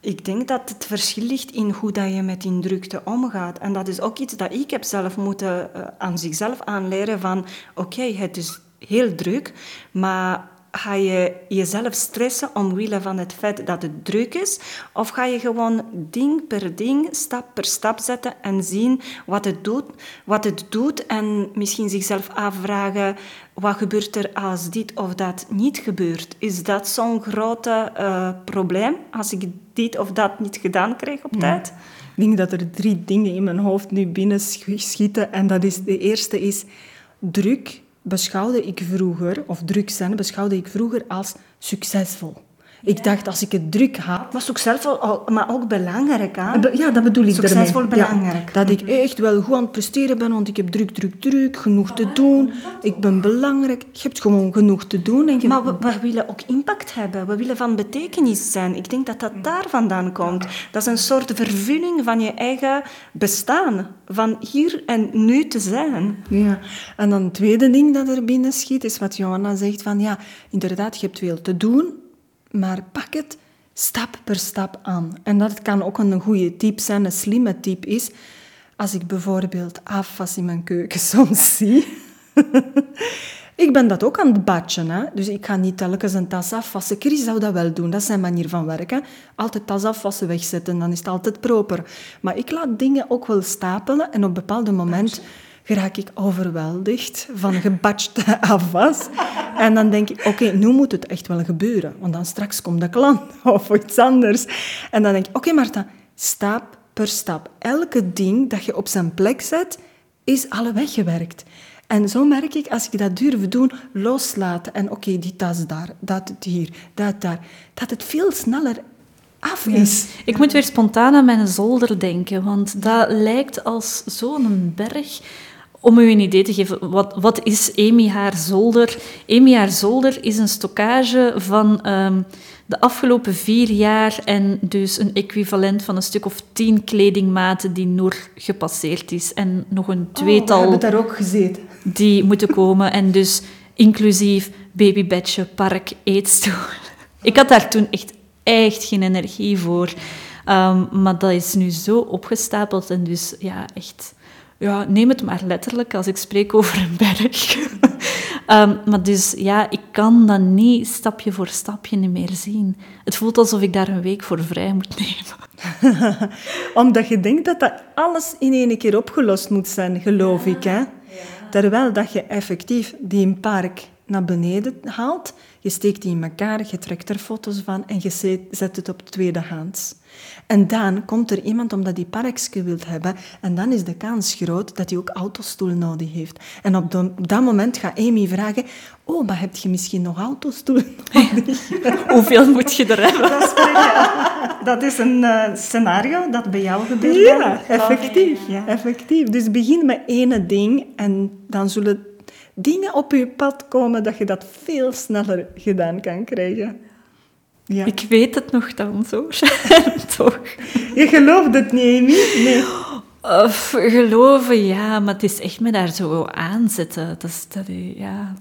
Ik denk dat het verschil ligt in hoe dat je met die drukte omgaat. En dat is ook iets dat ik heb zelf moeten uh, aan zichzelf aanleren van... Oké, het is heel druk, maar ga je jezelf stressen omwille van het feit dat het druk is? Of ga je gewoon ding per ding, stap per stap zetten en zien wat het doet, wat het doet en misschien zichzelf afvragen wat gebeurt er als dit of dat niet gebeurt? Is dat zo'n grote uh, probleem als ik dit of dat niet gedaan krijg op tijd? Ik denk dat er drie dingen in mijn hoofd nu binnen schieten en dat is de eerste is druk beschouwde ik vroeger, of druk zijn, beschouwde ik vroeger als succesvol. Ik dacht, als ik het druk had... Maar succesvol, maar ook belangrijk, hè? Ja, dat bedoel ik Succesvol belangrijk. dat ik echt wel goed aan het presteren ben, want ik heb druk, druk, druk, genoeg te doen. Ik ben belangrijk. Je hebt gewoon genoeg te doen. En Maar we, we, willen ook impact hebben. We willen van betekenis zijn. Ik denk dat dat daar vandaan komt. Dat is een soort vervulling van je eigen bestaan. Van hier en nu te zijn. Ja. En dan het tweede ding dat er binnen schiet, is wat Johanna zegt van... Ja, inderdaad, je hebt veel te doen maar pak het stap per stap aan. En dat kan ook een goede tip zijn, een slimme tip is, als ik bijvoorbeeld afwas in mijn keuken soms zie. ik ben dat ook aan het batchen, hè? dus ik ga niet telkens een tas afwassen. Chris zou dat wel doen, dat is zijn manier van werken. Altijd tas afwassen wegzetten, dan is het altijd proper. Maar ik laat dingen ook wel stapelen en op een bepaald moment raak ik overweldigd van gebatchte afwas. En dan denk ik, oké, nu moet het echt wel gebeuren. Want dan straks komt de klant of iets anders. En dan denk ik, oké okay, Marta, stap per stap. Elke ding dat je op zijn plek zet, is alle weggewerkt. En zo merk ik, als ik dat durf doen, loslaten. En oké, die tas daar, dat hier, dat daar. Dat het veel sneller af is. Ik moet weer spontaan aan mijn zolder denken, want dat lijkt als zo'n berg. Om u een idee te geven, wat, wat is Amy haar zolder? Amy haar zolder is een stockage van ehm, de afgelopen vier jaar en dus een equivalent van een stuk of tien kledingmaten die Noor gepasseerd is. En nog een tweetal... Oh, we hebben daar ook gezeten. Die moeten komen en dus inclusief babybedje, park, eetstoel. Ik had daar toen echt echt geen energie voor. Um, maar dat is nu zo opgestapeld en dus ja, echt... Ja, neem het maar letterlijk als ik spreek over een berg. um, maar dus ja, ik kan dat niet stapje voor stapje niet meer zien. Het voelt alsof ik daar een week voor vrij moet nemen. Omdat je denkt dat dat alles in één keer opgelost moet zijn, geloof ik. Hè? Terwijl dat je effectief die een park naar beneden haalt je steekt die in elkaar, je trekt er foto's van en je zet het op tweedehands. En dan komt er iemand omdat die parkje wilt hebben en dan is de kans groot dat hij ook autostoel nodig heeft. En op, dat moment gaat Amy vragen, oh, maar heb je misschien nog autostoel nodig? Hoeveel moet je er hebben? Dat is, dat is een uh, scenario dat bij jou gebeurt. Ja, effectief, ja. effectief. Dus begin met ene ding en dan zullen dingen op je pad komen dat je dat veel sneller gedaan kan krijgen. Ja. Ik weet het nog dan zo. Toch? Je gelooft het niet, Amy? Nee. Of, geloven, ja, maar het is echt me daar zo aanzetten. Dat is, dat, ja.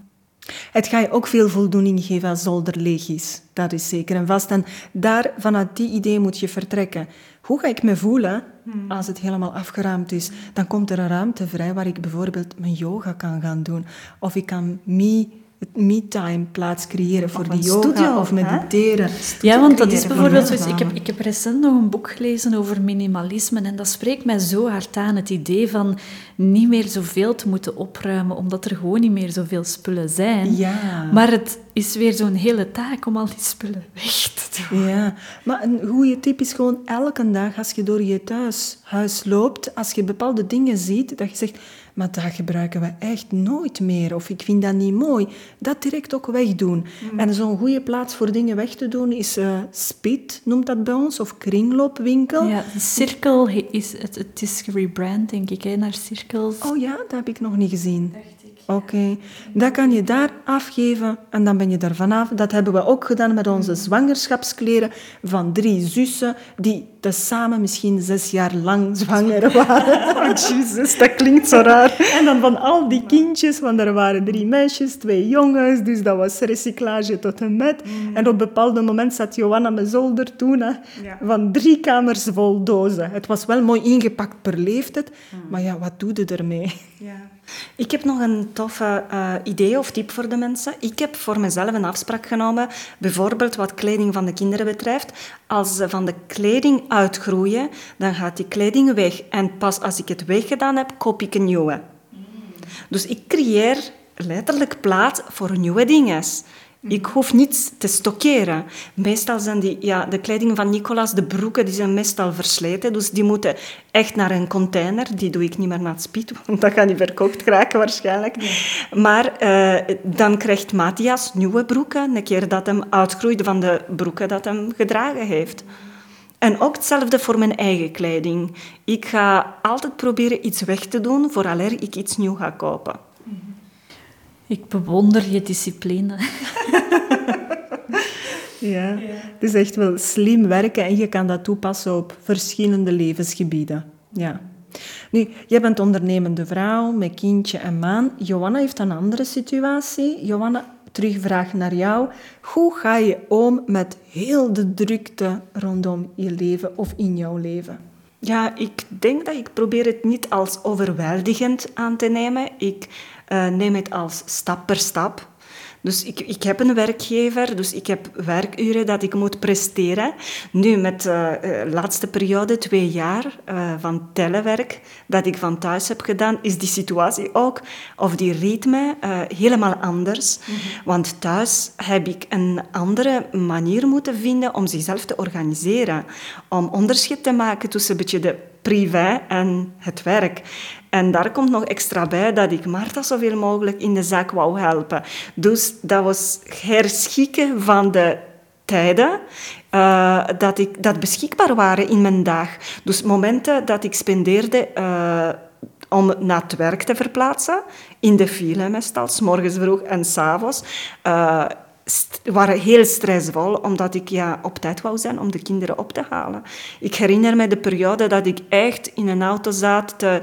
Het ga je ook veel voldoening geven als zolder leeg is. Dat is zeker en vast. En daar, vanuit die idee moet je vertrekken. Hoe ga ik me voelen hmm. als het helemaal afgeruimd is? Dan komt er een ruimte vrij waar ik bijvoorbeeld mijn yoga kan gaan doen. Of ik kan me me-time plaats creëren voor de yoga of mediteren. Ja, want dat is bijvoorbeeld zoiets... Ik heb, ik heb recent nog een boek gelezen over minimalisme en dat spreekt mij zo hard aan. Het idee van niet meer zoveel te moeten opruimen, omdat er gewoon niet meer zoveel spullen zijn. Ja. Maar het is weer zo'n hele taak om al die spullen weg te doen. Ja, maar een goede tip is gewoon elke dag als je door je thuishuis loopt, als je bepaalde dingen ziet, dat je zegt maar dat gebruiken we echt nooit meer. Of ik vind dat niet mooi. Dat direct ook wegdoen. Mm. En zo'n goede plaats voor dingen weg te doen is uh, Spit, noemt dat bij ons, of kringloopwinkel. Ja, Cirkel is, het, het is gerebrand, denk ik, hè, naar Cirkels. Oh ja, dat heb ik nog niet gezien. Oké, dat kan je daar afgeven en dan ben je er vanaf. Dat hebben we ook gedaan met onze zwangerschapskleren van drie zussen die samen misschien zes jaar lang zwanger waren. Oh, Jezus, dat klinkt zo raar. En dan van al die kindjes, want er waren drie meisjes, twee jongens, dus dat was recyclage tot en met. Mm. En op een bepaald moment zat Johanna met zolder toen van drie kamers vol dozen. Het was wel mooi ingepakt per leeftijd, mm. maar ja, wat doe je ermee? Ja. Ik heb nog een toffe uh, idee of tip voor de mensen. Ik heb voor mezelf een afspraak genomen, bijvoorbeeld wat kleding van de kinderen betreft. Als ze van de kleding uitgroeien, dan gaat die kleding weg. En pas als ik het weggedaan heb, koop ik een nieuwe. Dus ik creëer letterlijk plaats voor nieuwe dingen. Ik hoef niets te stockeren. Meestal zijn die, ja, de kleding van Nicolas, de broeken, die zijn meestal versleten. Dus die moeten echt naar een container. Die doe ik niet meer naar het spiet, want dat gaat niet verkocht raken waarschijnlijk. Maar uh, dan krijgt Matthias nieuwe broeken, een keer dat hem uitgroeit van de broeken dat hem gedragen heeft. En ook hetzelfde voor mijn eigen kleding. Ik ga altijd proberen iets weg te doen, vooraleer ik iets nieuw ga kopen. Ik bewonder je discipline. ja, het is echt wel slim werken en je kan dat toepassen op verschillende levensgebieden. Ja. Nu, jij bent ondernemende vrouw met kindje en maan. Johanna heeft een andere situatie. Johanna, terugvraag naar jou. Hoe ga je om met heel de drukte rondom je leven of in jouw leven? Ja, ik denk dat ik probeer het niet als overweldigend aan te nemen. Ik uh, neem het als stap per stap. Dus ik, ik heb een werkgever, dus ik heb werkuren dat ik moet presteren. Nu, met de uh, laatste periode, twee jaar uh, van telewerk, dat ik van thuis heb gedaan, is die situatie ook, of die ritme, uh, helemaal anders. Mm -hmm. Want thuis heb ik een andere manier moeten vinden om zichzelf te organiseren. Om onderscheid te maken tussen een beetje de privé en het werk. En daar komt nog extra bij dat ik Marta zoveel mogelijk in de zaak wou helpen. Dus dat was herschikken van de tijden uh, dat, ik, dat beschikbaar waren in mijn dag. Dus momenten dat ik spendeerde uh, om naar het werk te verplaatsen, in de file meestal, s morgens vroeg en s'avonds. Uh, waren heel stressvol, omdat ik ja, op tijd wou zijn om de kinderen op te halen. Ik herinner me de periode dat ik echt in een auto zat te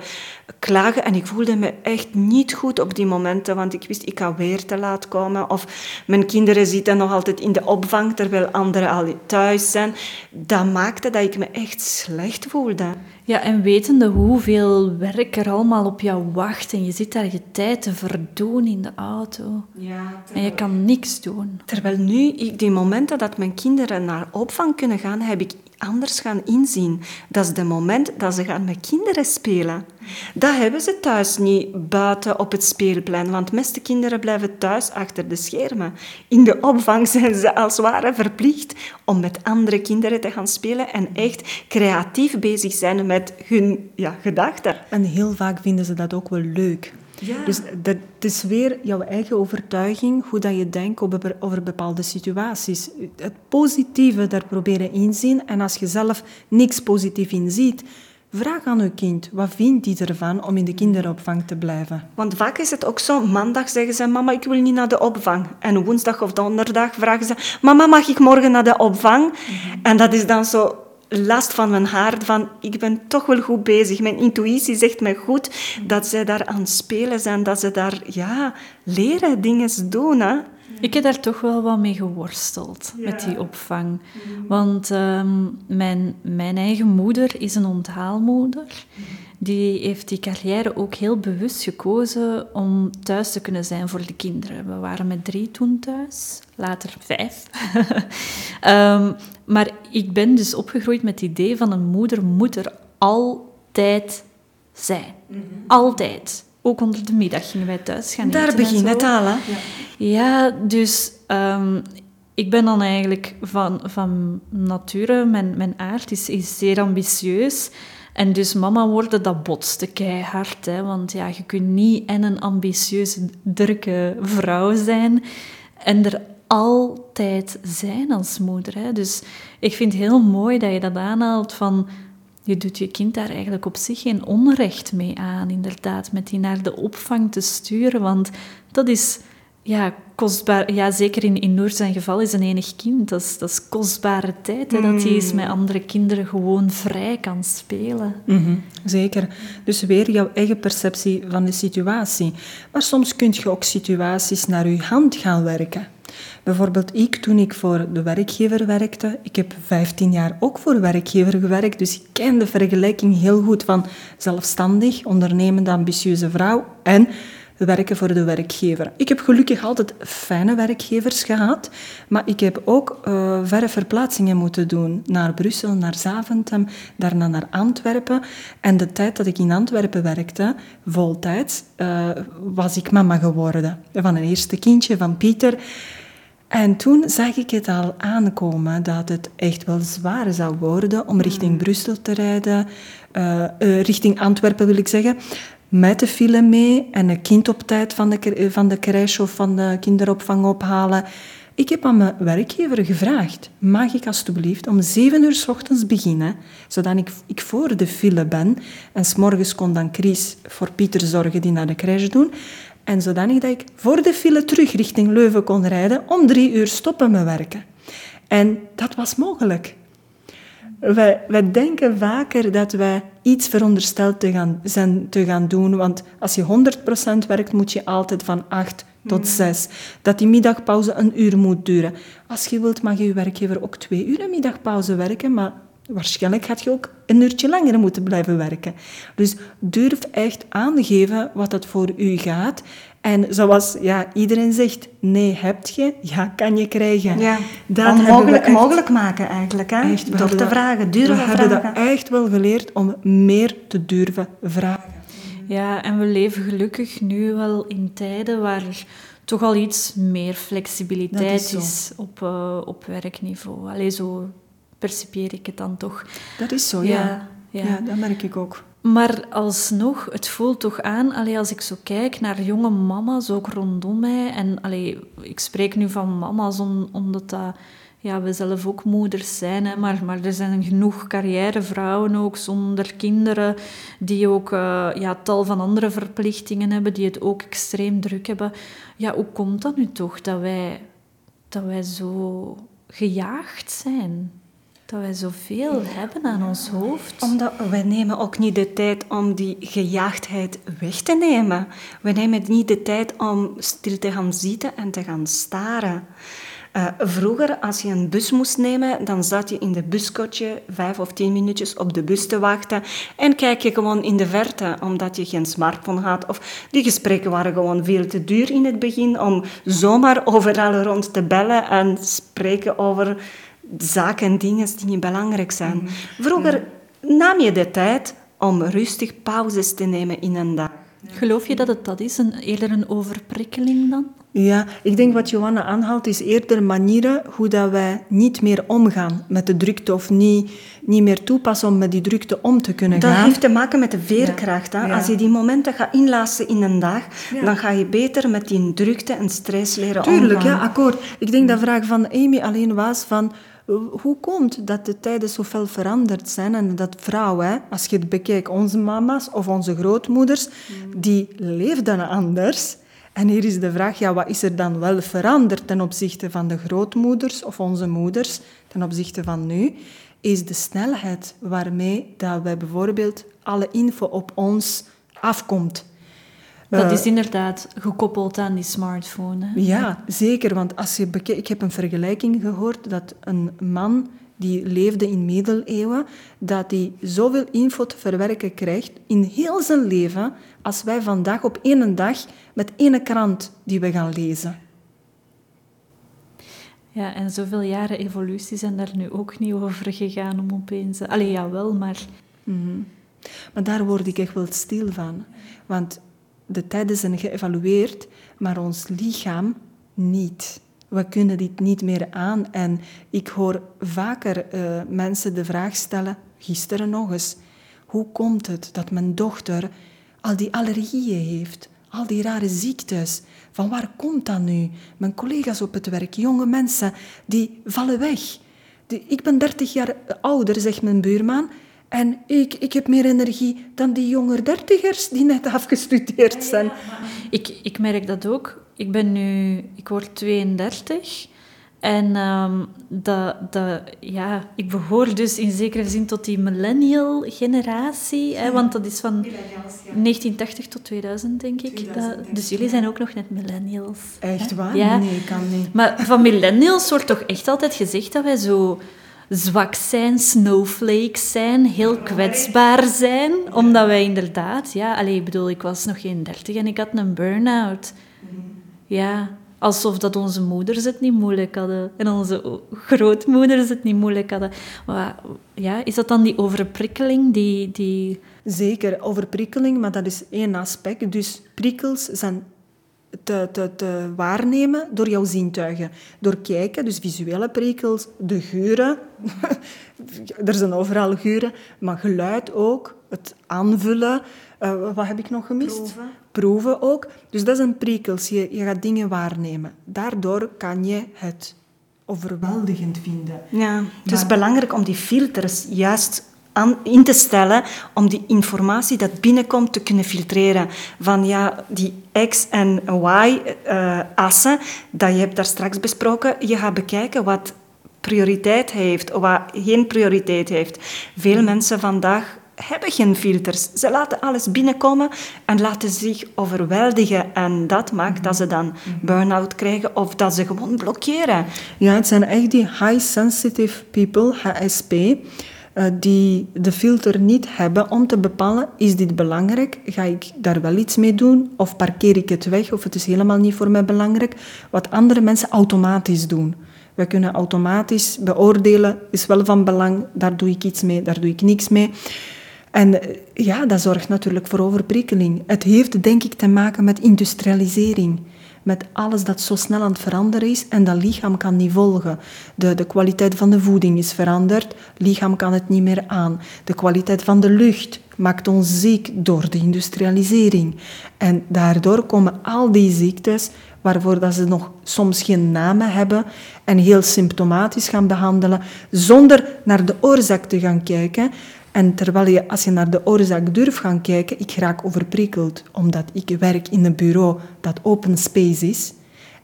klagen en ik voelde me echt niet goed op die momenten, want ik wist ik ga weer te laat komen of mijn kinderen zitten nog altijd in de opvang terwijl anderen al thuis zijn. Dat maakte dat ik me echt slecht voelde. Ja, en wetende hoeveel werk er allemaal op jou wacht en je zit daar je tijd te verdoen in de auto. Ja, en je kan niks doen. Terwijl nu, die momenten dat mijn kinderen naar opvang kunnen gaan, heb ik anders gaan inzien. Dat is het moment dat ze gaan met kinderen spelen. Dat hebben ze thuis niet buiten op het speelplein, want meeste kinderen blijven thuis achter de schermen. In de opvang zijn ze als het ware verplicht om met andere kinderen te gaan spelen en echt creatief bezig zijn met hun ja, gedachten. En heel vaak vinden ze dat ook wel leuk. Ja. Dus dat is weer jouw eigen overtuiging, hoe dat je denkt over, over bepaalde situaties. Het positieve daar proberen inzien. En als je zelf niks positief in ziet, Vraag aan uw kind, wat vindt hij ervan om in de kinderopvang te blijven? Want vaak is het ook zo, maandag zeggen ze, mama, ik wil niet naar de opvang. En woensdag of donderdag vragen ze, mama, mag ik morgen naar de opvang? Mhm. En dat is dan zo last van mijn hart van ik ben toch wel goed bezig. Mijn intuïtie zegt mij goed dat ze daar aan het spelen zijn, dat ze daar ja, leren dingen doen. Hè. Ik heb daar toch wel wat mee geworsteld, met die opvang. Want ehm, mijn, mijn eigen moeder is een onthaalmoeder. Die heeft die carrière ook heel bewust gekozen om thuis te kunnen zijn voor de kinderen. We waren met drie toen thuis, later vijf. um, maar ik ben dus opgegroeid met het idee van een moeder moet er altijd zijn. Mhm. Altijd. Ook onder de middag gingen wij thuis gaan Daar begint het al, hè? Ja. ja, dus um, ik ben dan eigenlijk van, van nature, mijn, mijn aard is, is zeer ambitieus. En dus mama worden, dat botste keihard. Hè, want ja, je kunt niet en een ambitieuze, drukke vrouw zijn en er altijd zijn als moeder. Hè. Dus ik vind het heel mooi dat je dat aanhaalt van... Je doet je kind daar eigenlijk op zich geen onrecht mee aan, inderdaad, met die naar de opvang te sturen. Want dat is ja, kostbaar. Ja, zeker in, in Noor zijn geval is een enig kind. Dat is, dat is kostbare tijd, hè, dat hij eens met andere kinderen gewoon vrij kan spelen. Mhm, zeker. Dus weer jouw eigen perceptie van de situatie. Maar soms kun je ook situaties naar je hand gaan werken. Bijvoorbeeld ik, toen ik voor de werkgever werkte, ik heb 15 jaar ook voor werkgever gewerkt, dus ik ken de vergelijking heel goed van zelfstandig, ondernemende, ambitieuze vrouw en werken voor de werkgever. Ik heb gelukkig altijd fijne werkgevers gehad, maar ik heb ook uh, verre verplaatsingen moeten doen. Naar Brussel, naar Zaventem, daarna naar Antwerpen. En de tijd dat ik in Antwerpen werkte, voltijds, uh, was ik mama geworden. Van een eerste kindje, van Pieter. En toen zag ik het al aankomen dat het echt wel zwaar zou worden om richting mm. Brussel te rijden, uh, uh, richting Antwerpen wil ik zeggen, met de file mee en een kind op tijd van de, van de crash of van de kinderopvang ophalen. Ik heb aan mijn werkgever gevraagd, mag ik alstublieft om zeven uur s ochtends beginnen, zodat ik, ik voor de file ben en s morgens kon dan Chris voor Pieter zorgen die naar de crash doen. En zodanig dat ik voor de file terug richting Leuven kon rijden om drie uur stoppen met werken. En dat was mogelijk. Wij, wij denken vaker dat wij iets verondersteld te gaan, zijn te gaan doen. Want als je 100% werkt, moet je altijd van 8 tot 6. Hmm. Dat die middagpauze een uur moet duren. Als je wilt, mag je werkgever ook twee uur een middagpauze werken. Maar waarschijnlijk gaat je ook een uurtje langer moeten blijven werken. Dus durf echt aangeven wat het voor u gaat. En zoals ja, iedereen zegt, nee heb je, ja kan je krijgen. Ja, dat mogelijk, echt, mogelijk maken eigenlijk. Hè? Echt, Door te vragen, durven we vragen. We hebben dat echt wel geleerd om meer te durven vragen. Ja, en we leven gelukkig nu wel in tijden waar er toch al iets meer flexibiliteit is, op, uh, op werkniveau. Allee, zo percipieer ik het dan toch. Dat is zo, ja. ja. ja dat merk ik ook. Maar alsnog, het voelt toch aan, allee, als ik zo kijk naar jonge mama's, ook rondom mij. En allee, ik spreek nu van mama's omdat dat, ja, we zelf ook moeders zijn. Hè, maar, maar er zijn genoeg carrièrevrouwen ook zonder kinderen, die ook uh, ja, tal van andere verplichtingen hebben, die het ook extreem druk hebben. Ja, hoe komt dat nu toch dat wij, dat wij zo gejaagd zijn? Dat wij zoveel hebben aan ons hoofd. Omdat wij nemen ook niet de tijd om die gejaagdheid weg te nemen. We nemen niet de tijd om stil te gaan zitten en te gaan staren. Uh, vroeger, als je een bus moest nemen, dan zat je in de buskotje vijf of tien minuutjes op de bus te wachten en kijk je gewoon in de verte, omdat je geen smartphone had. Of die gesprekken waren gewoon veel te duur in het begin om zomaar overal rond te bellen en spreken over zaken en dingen die niet belangrijk zijn. Mhm. Vroeger nam je de tijd om rustig pauzes te nemen in een dag. Geloof je dat het dat is, een, eerder een overprikkeling dan? Ja, ik denk wat Johanna aanhaalt is eerder manieren hoe dat wij niet meer omgaan met de drukte of niet, niet meer toepassen om met die drukte om te kunnen gaan. Dat heeft te maken met de veerkracht. Hè? Als je die momenten gaat inlassen in een dag, dan ga je beter met die drukte en stress leren Tuurlijk, omgaan. Tuurlijk, ja, akkoord. Ik denk dat de vraag van Amy alleen was van hoe komt dat de tijden zo veel veranderd zijn en dat vrouwen, als je het bekijkt, onze mama's of onze grootmoeders, die leefden anders. En hier is de vraag, ja, wat is er dan wel veranderd ten opzichte van de grootmoeders of onze moeders, ten opzichte van nu? Is de snelheid waarmee dat wij bijvoorbeeld alle info op ons afkomt. Dat eh, is inderdaad gekoppeld aan die smartphone. Hè? Ja, zeker. Want als je bekijkt, ik heb een vergelijking gehoord dat een man die leefde in middeleeuwen, dat hij zoveel info te verwerken krijgt in heel zijn leven als wij vandaag op één dag met één krant die we gaan lezen. Ja, en zoveel jaren evolutie zijn daar nu ook niet over gegaan om opeens... Allee, ja, wel, maar... Mm Maar daar word ik echt wel stil van. Want de tijden zijn geëvalueerd, maar ons lichaam niet. We kunnen dit niet meer aan. En ik hoor vaker uh, mensen de vraag stellen, gisteren nog eens, hoe komt het dat mijn dochter al die allergieën heeft, al die rare ziektes? Van waar komt dat nu? Mijn collega's op het werk, jonge mensen, die vallen weg. ik ben 30 jaar ouder, zegt mijn buurman, en ik, ik heb meer energie dan die jonge dertigers die net afgestudeerd zijn. ik, ik merk dat ook. Ik ben nu, ik word 32. En um, dat, dat, ja, ik behoor dus in zekere zin tot die millennial generatie. Hè, want dat is van 1980 tot 2000, denk ik. Dat, dus jullie zijn ook nog net millennials. Echt waar? Ja. Nee, kan niet. Maar van millennials wordt toch echt altijd gezegd dat wij zo zwak zijn, snowflakes zijn, heel kwetsbaar zijn. Omdat wij inderdaad, ja, allez, ik bedoel, ik was nog geen dertig en ik had een burn-out. Ja, alsof dat onze moeders het niet moeilijk hadden en onze grootmoeders het niet moeilijk hadden. Maar ja, is dat dan die overprikkeling die... die... Zeker, overprikkeling, maar dat is één aspect. Dus prikkels zijn te, te, te, waarnemen door jouw zintuigen. Door kijken, dus visuele prikkels, de geuren. er zijn overal geuren, maar geluid ook. Het aanvullen. Uh, wat heb ik nog gemist? Proeven. Proeven ook. Dus dat zijn prikkels. Je, je gaat dingen waarnemen. Daardoor kan je het overweldigend vinden. Ja, het is belangrijk om die filters juist in te stellen om die informatie dat binnenkomt te kunnen filtreren. Van ja, die X en Y-assen, uh, dat je hebt daar straks besproken, je gaat bekijken wat prioriteit heeft of wat geen prioriteit heeft. Veel mensen vandaag hebben geen filters. Ze laten alles binnenkomen en laten zich overweldigen. En dat maakt dat ze dan burn-out krijgen of dat ze gewoon blokkeren. Ja, het zijn echt die high-sensitive people, HSP. Eh, die de filter niet hebben om te bepalen, is dit belangrijk? Ga ik daar wel iets mee doen? Of parkeer ik het weg? Of het is helemaal niet voor mij belangrijk? Wat andere mensen automatisch doen. We kunnen automatisch beoordelen, is wel van belang, daar doe ik iets mee, daar doe ik niks mee. En eh, ja, dat zorgt natuurlijk voor overprikkeling. Het heeft denk ik te maken met industrialisering met alles dat zo snel aan het veranderen is en dat lichaam kan niet volgen. De, de kwaliteit van de voeding is veranderd, lichaam kan het niet meer aan. De kwaliteit van de lucht maakt ons ziek door de industrialisering. En daardoor komen al die ziektes waarvoor dat ze nog soms geen namen hebben en heel symptomatisch gaan behandelen, zonder naar de oorzaak te gaan kijken. En terwijl je, als je naar de oorzaak durft gaan kijken, ik raak overprikkeld, omdat ik werk in een bureau dat open space is.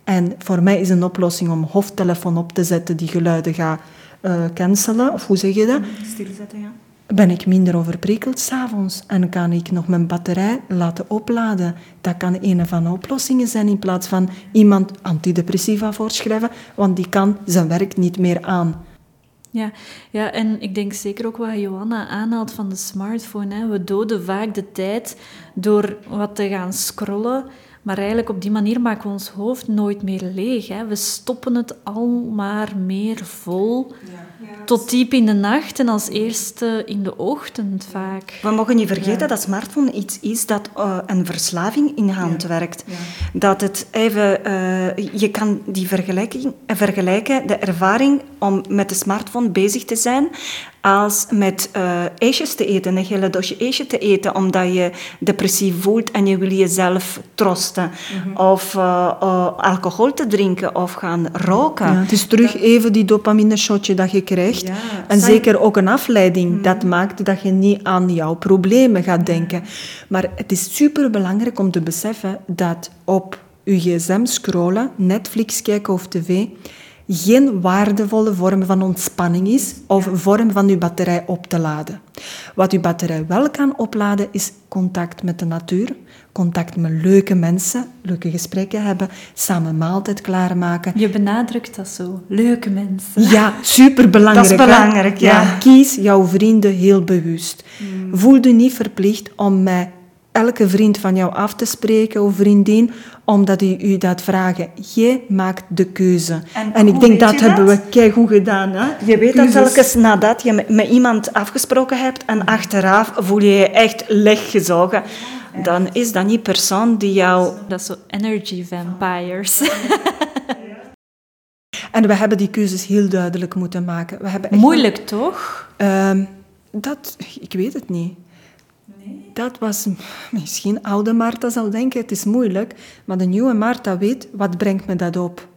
En voor mij is een oplossing om hoofdtelefoon op te zetten die geluiden gaat uh, cancelen, of hoe zeg je dat? Stilzetten, ja ben ik minder overprikkeld s'avonds en kan ik nog mijn batterij laten opladen. Dat kan een van de oplossingen zijn in plaats van iemand antidepressiva voorschrijven, want die kan zijn werk niet meer aan. Ja, ja, en ik denk zeker ook wat Johanna aanhaalt van de smartphone. Hè. We doden vaak de tijd door wat te gaan scrollen maar eigenlijk op die manier maken we ons hoofd nooit meer leeg. Hè. We stoppen het al maar meer vol. Tot diep in de nacht en als eerste in de ochtend vaak. We mogen niet vergeten dat smartphone iets is dat uh, een verslaving in hand werkt. Dat het even... Uh, je kan die vergelijking, vergelijken, de ervaring om met de smartphone bezig te zijn als met uh, ijsjes te eten, een hele dosje ijsje te eten, omdat je depressief voelt en je wil jezelf trosten. Mhm. Of uh, uh, alcohol te drinken of gaan roken. Ja, het is terug even die dopamine-shotje dat je krijgt. En zeker ook een afleiding. Mhm. Dat maakt dat je niet aan jouw problemen gaat denken. Maar het is superbelangrijk om te beseffen dat op je gsm scrollen, Netflix kijken of tv geen waardevolle vorm van ontspanning is of vorm van uw batterij op te laden. Wat uw batterij wel kan opladen is contact met de natuur, contact met leuke mensen, leuke gesprekken hebben, samen maaltijd klaarmaken. Je benadrukt dat zo, leuke mensen. Ja, superbelangrijk. Dat is belangrijk, ja. Kies jouw vrienden heel bewust. Hmm. Voel je niet verplicht om met elke vriend van jou af te spreken of vriendin, omdat u, u dat vragen. Jij maakt de keuze. En, ik denk dat, hebben we kei goed gedaan. Hè? Je weet dat telkens nadat je met, met, iemand afgesproken hebt en achteraf voel je je echt leggezogen. Dan is dat niet persoon die jou... Dat is zo energy vampires. En we hebben die keuzes heel duidelijk moeten maken. We hebben Moeilijk, toch? Um, dat, ik weet het niet dat was misschien oude Marta zal denken, het is moeilijk, maar de nieuwe Marta weet, wat brengt me dat op?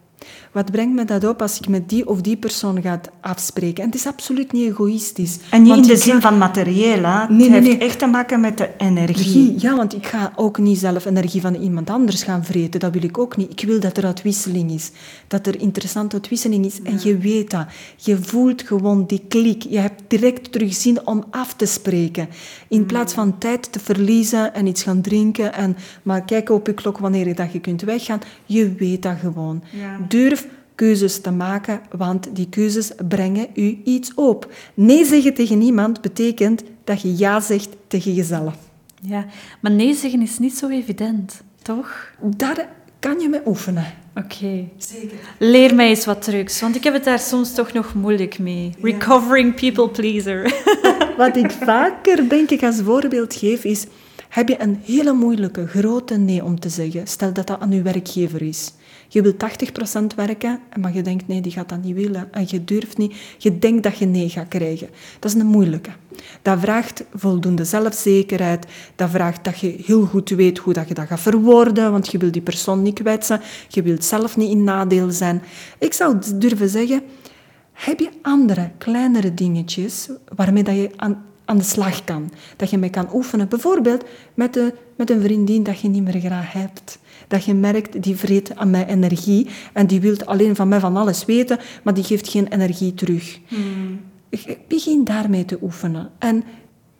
Wat brengt me dat op als ik met die of die persoon ga afspreken? En het is absoluut niet egoïstisch. En niet in de zin van materieel, hè? Nee, het heeft echt te maken met de energie. Ja, want ik ga ook niet zelf energie van iemand anders gaan vreten. Dat wil ik ook niet. Ik wil dat er uitwisseling is. Dat er interessante uitwisseling is. En je weet dat. Je voelt gewoon die klik. Je hebt direct terug zin om af te spreken. In plaats van tijd te verliezen en iets gaan drinken en maar kijken op je klok wanneer je, dat je kunt weggaan. Je weet dat gewoon. Durf keuzes te maken, want die keuzes brengen u iets op. Nee zeggen tegen iemand betekent dat je ja zegt tegen jezelf. Ja, maar nee zeggen is niet zo evident, toch? Daar kan je mee oefenen. Oké. Zeker. Leer mij eens wat trucs, want ik heb het daar soms toch nog moeilijk mee. Recovering people pleaser. Wat ik vaker, denk ik, als voorbeeld geef, is... Heb je een hele moeilijke, grote nee om te zeggen? Stel dat dat aan uw werkgever is. Je wilt 80% werken, maar je denkt nee, die gaat dat niet willen. En je durft niet. Je denkt dat je nee gaat krijgen. Dat is een moeilijke. Dat vraagt voldoende zelfzekerheid. Dat vraagt dat je heel goed weet hoe dat je dat gaat verwoorden, want je wilt die persoon niet kwetsen. Je wilt zelf niet in nadeel zijn. Ik zou durven zeggen, heb je andere, kleinere dingetjes waarmee dat je aan, aan de slag kan? Dat je mee kan oefenen. Bijvoorbeeld met, de, met een vriendin dat je niet meer graag hebt dat je merkt, die vreet aan mij energie en die wil alleen van mij van alles weten, maar die geeft geen energie terug. Hmm. Begin daarmee te oefenen. En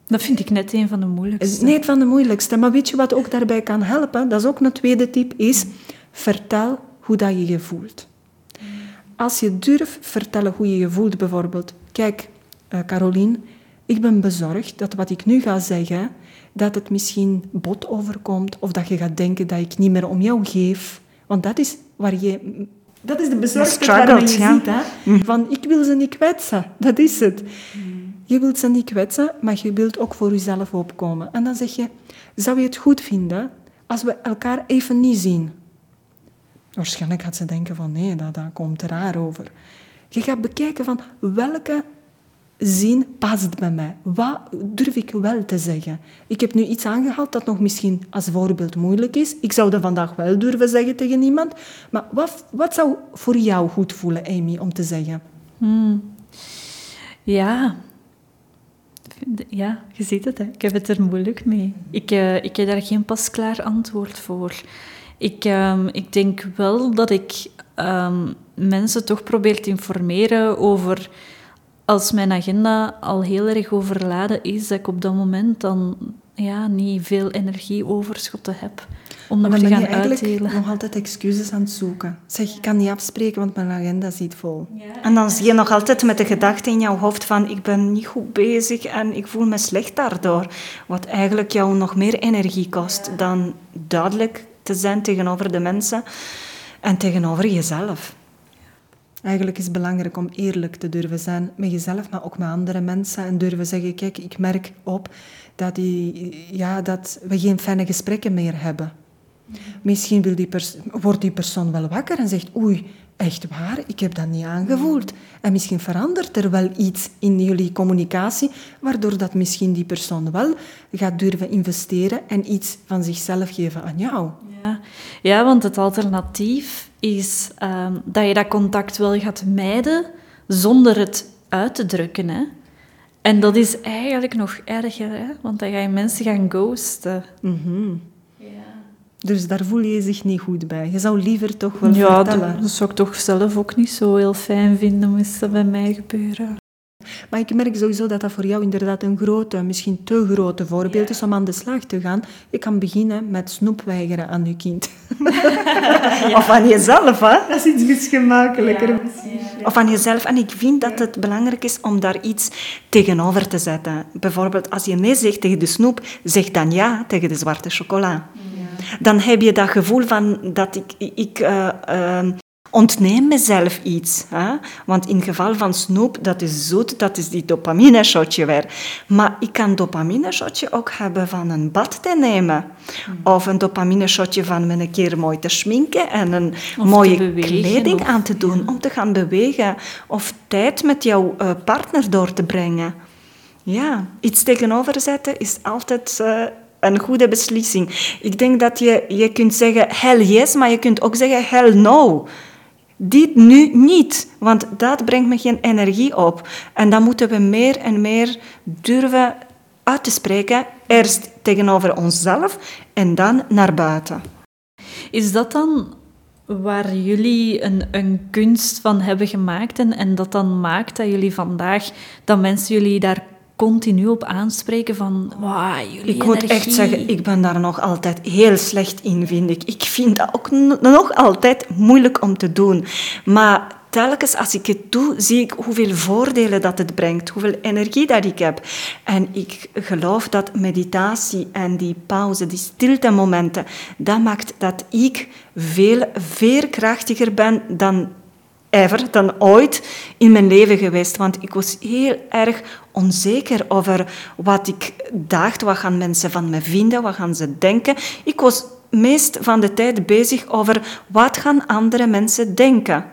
dat vind ik net een van de moeilijkste. Net van de moeilijkste. Maar weet je wat ook daarbij kan helpen? Dat is ook een tweede tip, is vertel hoe dat je je voelt. Als je durft vertellen hoe je je voelt, bijvoorbeeld. Kijk, uh, Caroline, ik ben bezorgd dat wat ik nu ga zeggen, dat het misschien bot overkomt of dat je gaat denken dat ik niet meer om jou geef. Want dat is waar je... Dat is de bezorgdheid je ja. ziet. Hè? Mm. Van, ik wil ze niet kwetsen. Dat is het. Mm. Je wilt ze niet kwetsen, maar je wilt ook voor jezelf opkomen. En dan zeg je, zou je het goed vinden als we elkaar even niet zien? Waarschijnlijk gaat ze denken van nee, dat, dat komt raar over. Je gaat bekijken van welke zin past bij mij. Wat durf ik wel te zeggen? Ik heb nu iets aangehaald dat nog misschien als voorbeeld moeilijk is. Ik zou dat vandaag wel durven zeggen tegen iemand. Maar wat, wat zou voor jou goed voelen, Amy, om te zeggen? Hmm. Ja. Ja, je ziet het. Hè. Ik heb het er moeilijk mee. Ik, uh, ik heb daar geen pasklaar antwoord voor. Ik, um, ik denk wel dat ik um, mensen toch probeer te informeren over als mijn agenda al heel erg overladen is, dat ik op dat moment dan ja, niet veel energieoverschotten heb om nog te gaan je uitdelen. nog altijd excuses aan het zoeken. Zeg, ik kan niet afspreken, want mijn agenda zit vol. Ja. En dan zie je nog altijd met de gedachte in jouw hoofd van ik ben niet goed bezig en ik voel me slecht daardoor. Wat eigenlijk jou nog meer energie kost dan duidelijk te zijn tegenover de mensen en tegenover jezelf. Eigenlijk is het belangrijk om eerlijk te durven zijn met jezelf, maar ook met andere mensen. En durven zeggen, kijk, ik merk op dat, die, ja, dat we geen fijne gesprekken meer hebben. Misschien wil die wordt die persoon wel wakker en zegt, oei, echt waar, ik heb dat niet aangevoeld. En misschien verandert er wel iets in jullie communicatie, waardoor dat misschien die persoon wel gaat durven investeren en iets van zichzelf geven aan jou. Ja, ja want het alternatief is um, dat je dat contact wel gaat mijden zonder het uit te drukken. Hè? En dat is eigenlijk nog erger, hè? want dan ga je mensen gaan ghosten. Mm. Dus daar voel je je zich niet goed bij. Je zou liever toch wel ja, vertellen. Ja, dat zou ik toch zelf ook niet zo heel fijn vinden, moest dat bij mij gebeuren. Maar ik merk sowieso dat dat voor jou inderdaad een grote, misschien te grote voorbeeld is om aan de slag te gaan. Je kan beginnen met snoep weigeren aan je kind. Of aan jezelf, hè? Dat is iets gemakkelijker. of aan jezelf. En ik vind dat het belangrijk is om daar iets tegenover te zetten. Bijvoorbeeld, als je nee zegt tegen de snoep, zeg dan ja tegen de zwarte chocola. Dan heb je dat gevoel van dat ik, ik uh, uh, ontneem mezelf iets. Hè? Want in geval van snoep, dat is zoet, dat is die dopamine-shotje weer. Maar ik kan dopamine-shotje ook hebben van een bad te nemen. Of een dopamine-shotje van me een keer mooi te schminken en een mooie kleding aan te doen om te gaan bewegen. Of tijd met jouw uh, partner door te brengen. Ja, iets tegenover zetten is altijd... Uh, een goede beslissing. Ik denk dat je, je kunt zeggen hell yes, maar je kunt ook zeggen hell no. Dit nu niet, want dat brengt me geen energie op. En dan moeten we meer en meer durven uit te spreken, eerst tegenover onszelf en dan naar buiten. Is dat dan waar jullie een, een kunst van hebben gemaakt en, en dat dan maakt dat jullie vandaag, dat mensen jullie daar continu op aanspreken van wow, jullie Ik moet echt zeggen, ik ben daar nog altijd heel slecht in, vind ik. Ik vind dat ook nog altijd moeilijk om te doen. Maar telkens als ik het doe, zie ik hoeveel voordelen dat het brengt, hoeveel energie dat ik heb. En ik geloof dat meditatie en die pauze, die stilte momenten, dat maakt dat ik veel veerkrachtiger ben dan ever dan ooit in mijn leven geweest. Want ik was heel erg onzeker over wat ik dacht. Wat gaan mensen van me vinden? Wat gaan ze denken? Ik was meest van de tijd bezig over wat gaan andere mensen denken.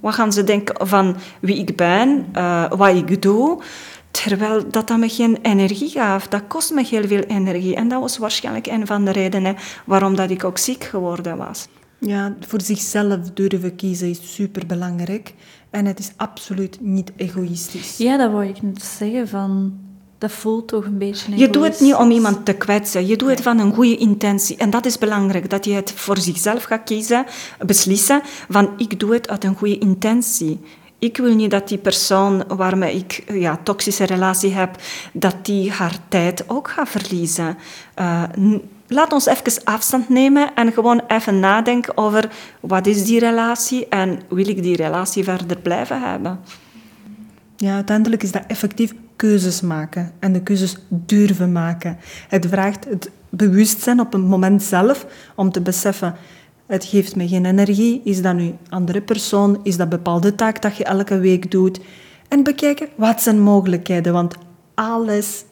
Wat gaan ze denken van wie ik ben, uh, wat ik doe. Terwijl dat, dat me geen energie gaf. Dat kost me heel veel energie. En dat was waarschijnlijk een van de redenen waarom dat ik ook ziek geworden was. Ja, voor zichzelf durven kiezen is superbelangrijk. En het is absoluut niet egoïstisch. Ja, dat wou ik net zeggen. Van, dat voelt toch een beetje Je doet het niet om iemand te kwetsen. Je doet het van een goede intentie. En dat is belangrijk, dat je het voor zichzelf gaat kiezen, beslissen van ik doe het uit een goede intentie. Ik wil niet dat die persoon waarmee ik ja, een toxische relatie heb, dat die haar tijd ook gaat verliezen. Uh, laat ons even afstand nemen en gewoon even nadenken over wat is die relatie en wil ik die relatie verder blijven hebben. Ja, uiteindelijk is dat effectief keuzes maken en de keuzes durven maken. Het vraagt het bewustzijn op een moment zelf om te beseffen, het geeft me geen energie. Is dat nu andere persoon? Is dat bepaalde taak dat je elke week doet? En bekijken, wat zijn mogelijkheden? Want alles,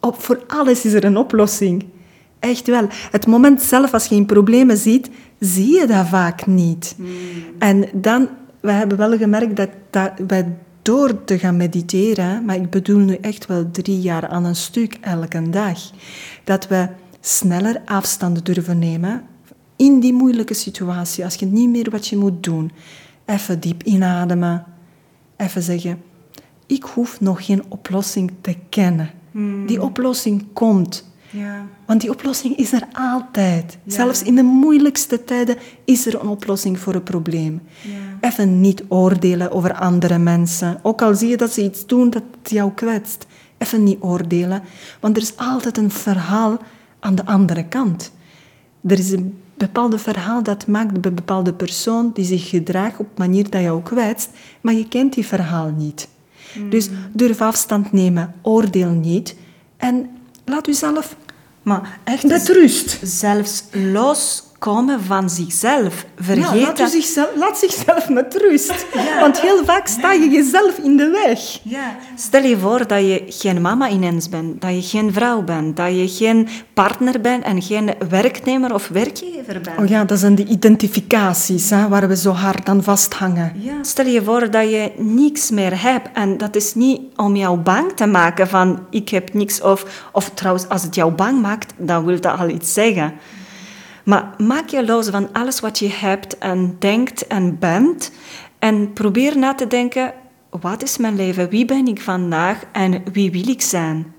op, voor alles is er een oplossing. Echt wel. Het moment zelf, als je in problemen ziet, zie je dat vaak niet. Hmm. En dan, we hebben wel gemerkt dat, dat wij door te gaan mediteren, maar ik bedoel nu echt wel drie jaar aan een stuk elke dag, dat we sneller afstand durven nemen in die moeilijke situatie, als je niet meer wat je moet doen. Even diep inademen, even zeggen, ik hoef nog geen oplossing te kennen. Die oplossing komt. Ja. Want die oplossing is er altijd. Zelfs in de moeilijkste tijden is er een oplossing voor een probleem. Even niet oordelen over andere mensen. Ook al zie je dat ze iets doen dat jou kwetst. Even niet oordelen. Want er is altijd een verhaal aan de andere kant. Er is een bepaald verhaal dat maakt bij een bepaalde persoon die zich gedraagt op een manier dat jou kwetst, maar je kent die verhaal niet. Dus durf afstand nemen, oordeel niet en laat uzelf Maar echt, met rust. zelfs loskomen van zichzelf. Ja, Vergeet laat, dat. zichzelf, laat zichzelf met rust. Want heel vaak sta je jezelf in de weg. Ja. Stel je voor dat je geen mama ineens bent, dat je geen vrouw bent, dat je geen partner bent en geen werknemer of werkgever bent. Oh ja, dat zijn die identificaties hè, waar we zo hard aan vasthangen. Ja, stel je voor dat je niks meer hebt en dat is niet om jou bang te maken van ik heb niks of, of trouwens als het jou bang maakt, dan wil dat al iets zeggen. Maar maak je los van alles wat je hebt en denkt en bent en probeer na te denken, wat is mijn leven, wie ben ik vandaag en wie wil ik zijn?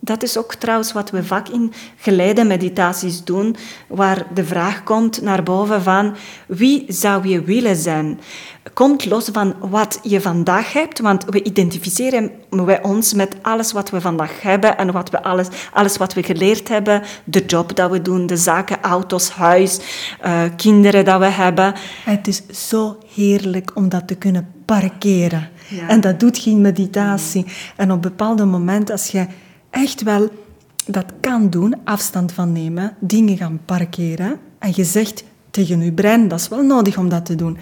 Dat is ook trouwens wat we vaak in geleide meditaties doen, waar de vraag komt naar boven van wie zou je willen zijn? Komt los van wat je vandaag hebt, want we identificeren wij ons met alles wat we vandaag hebben en wat we alles, alles wat we geleerd hebben, de job dat we doen, de zaken, auto's, huis, eh, kinderen dat we hebben. Het is zo heerlijk om dat te kunnen parkeren. Ja. En dat doet geen meditatie. En op bepaalde momenten, als je echt wel dat kan doen, afstand van nemen, dingen gaan parkeren, en je zegt tegen je brein, dat is wel nodig om dat te doen.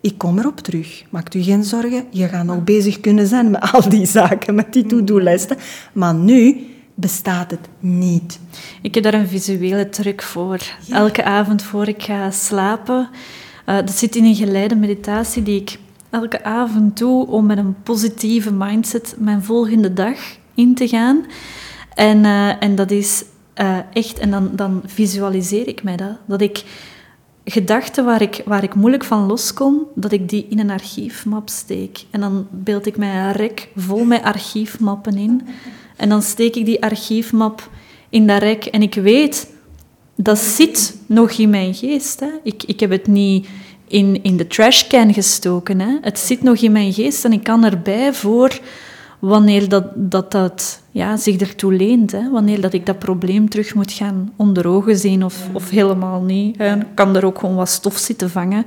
Ik kom erop terug. Maakt u geen zorgen. Je gaat nog bezig kunnen zijn met al die zaken, met die to-do-lijsten. Maar nu bestaat het niet. Ik heb daar een visuele truc voor. Elke avond voor ik ga slapen. eh, dat zit in een geleide meditatie die ik elke avond doe om met een positieve mindset mijn volgende dag in te gaan. En, eh, en dat is eh, echt, en dan, dan visualiseer ik mij dat. Dat ik gedachten waar ik, waar ik moeilijk van loskom, dat ik die in een archiefmap steek. En dan beeld ik mij een rek vol met archiefmappen in. En dan steek ik die archiefmap in dat rek. En ik weet, dat zit nog in mijn geest. Hè. Ik, ik heb het niet in, in de trashcan gestoken. Hè. Het zit nog in mijn geest en ik kan erbij voor wanneer dat, dat, dat ja, zich ertoe leent. Hè. Wanneer dat ik dat probleem terug moet gaan onder ogen zien of, of helemaal niet. Hè. Kan er ook gewoon wat stof zitten vangen.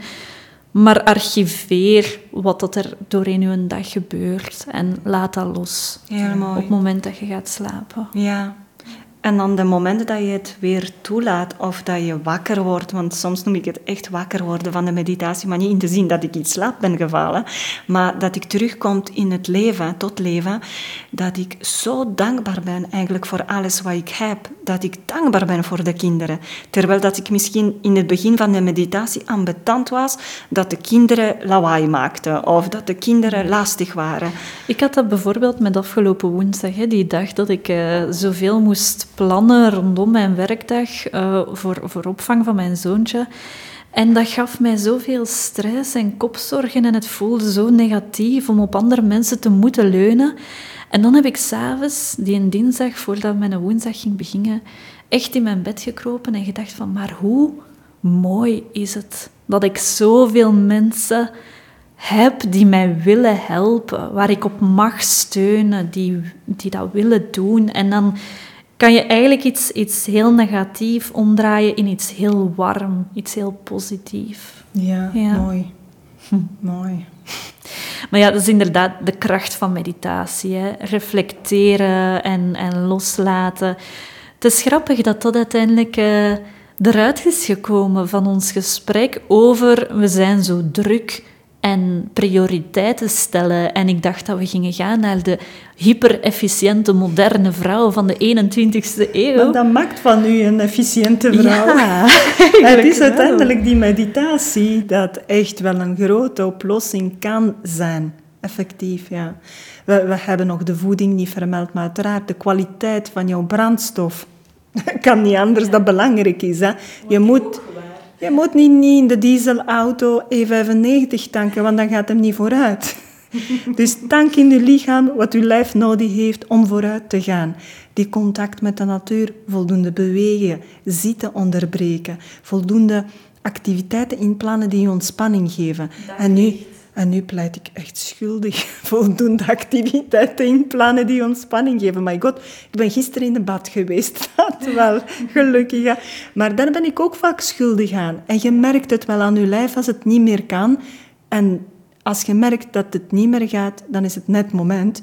Maar archiveer wat dat er doorheen uw dag gebeurt en laat dat los. Heel mooi. Op het moment dat je gaat slapen. Ja. En dan de momenten dat je het weer toelaat of dat je wakker wordt, want soms noem ik het echt wakker worden van de meditatie, maar niet in de zin dat ik iets slaap ben gevallen, maar dat ik terugkom in het leven, tot leven, dat ik zo dankbaar ben eigenlijk voor alles wat ik heb, dat ik dankbaar ben voor de kinderen. Terwijl dat ik misschien in het begin van de meditatie ambetant was dat de kinderen lawaai maakten of dat de kinderen lastig waren. Ik had dat bijvoorbeeld met afgelopen woensdag, die dag dat ik eh, zoveel moest plannen rondom mijn werkdag eh, voor, voor opvang van mijn zoontje. En dat gaf mij zoveel stress en kopzorgen en het voelde zo negatief om op andere mensen te moeten leunen. En dan heb ik s'avonds, die een dinsdag voordat mijn woensdag ging beginnen, echt in mijn bed gekropen en gedacht van, maar hoe mooi is het dat ik zoveel mensen heb die mij willen helpen, waar ik op mag steunen, die, die dat willen doen. En dan kan je eigenlijk iets, iets heel negatief omdraaien in iets heel warm, iets heel positief. Ja, Ja. mooi. Mooi. Maar ja, dat is inderdaad de kracht van meditatie. Hè? Reflecteren en, en loslaten. Het is grappig dat dat uiteindelijk eh, eruit is gekomen van ons gesprek over we zijn zo druk en prioriteiten stellen. En ik dacht dat we gingen gaan naar de hyper-efficiënte, moderne vrouw van de 21ste eeuw. Maar dat maakt van u een efficiënte vrouw. Ja, het is uiteindelijk die meditatie dat echt wel een grote oplossing kan zijn. Effectief, ja. We, we hebben nog de voeding niet vermeld, maar uiteraard de kwaliteit van jouw brandstof kan niet anders dat belangrijk is. Hè. Je moet... Je moet niet, niet in de dieselauto E95 tanken, want dan gaat hem niet vooruit. Dus tank in je lichaam wat je lijf nodig heeft om vooruit te gaan. Die contact met de natuur, voldoende bewegen, zitten onderbreken, voldoende activiteiten inplannen die je ontspanning geven. En nu, en nu pleit ik echt schuldig. Voldoende activiteiten inplannen die ontspanning geven. My god, ik ben gisteren in de bad geweest. Dat wel, gelukkig. Maar daar ben ik ook vaak schuldig aan. En je merkt het wel aan je lijf als het niet meer kan. En als je merkt dat het niet meer gaat, dan is het net moment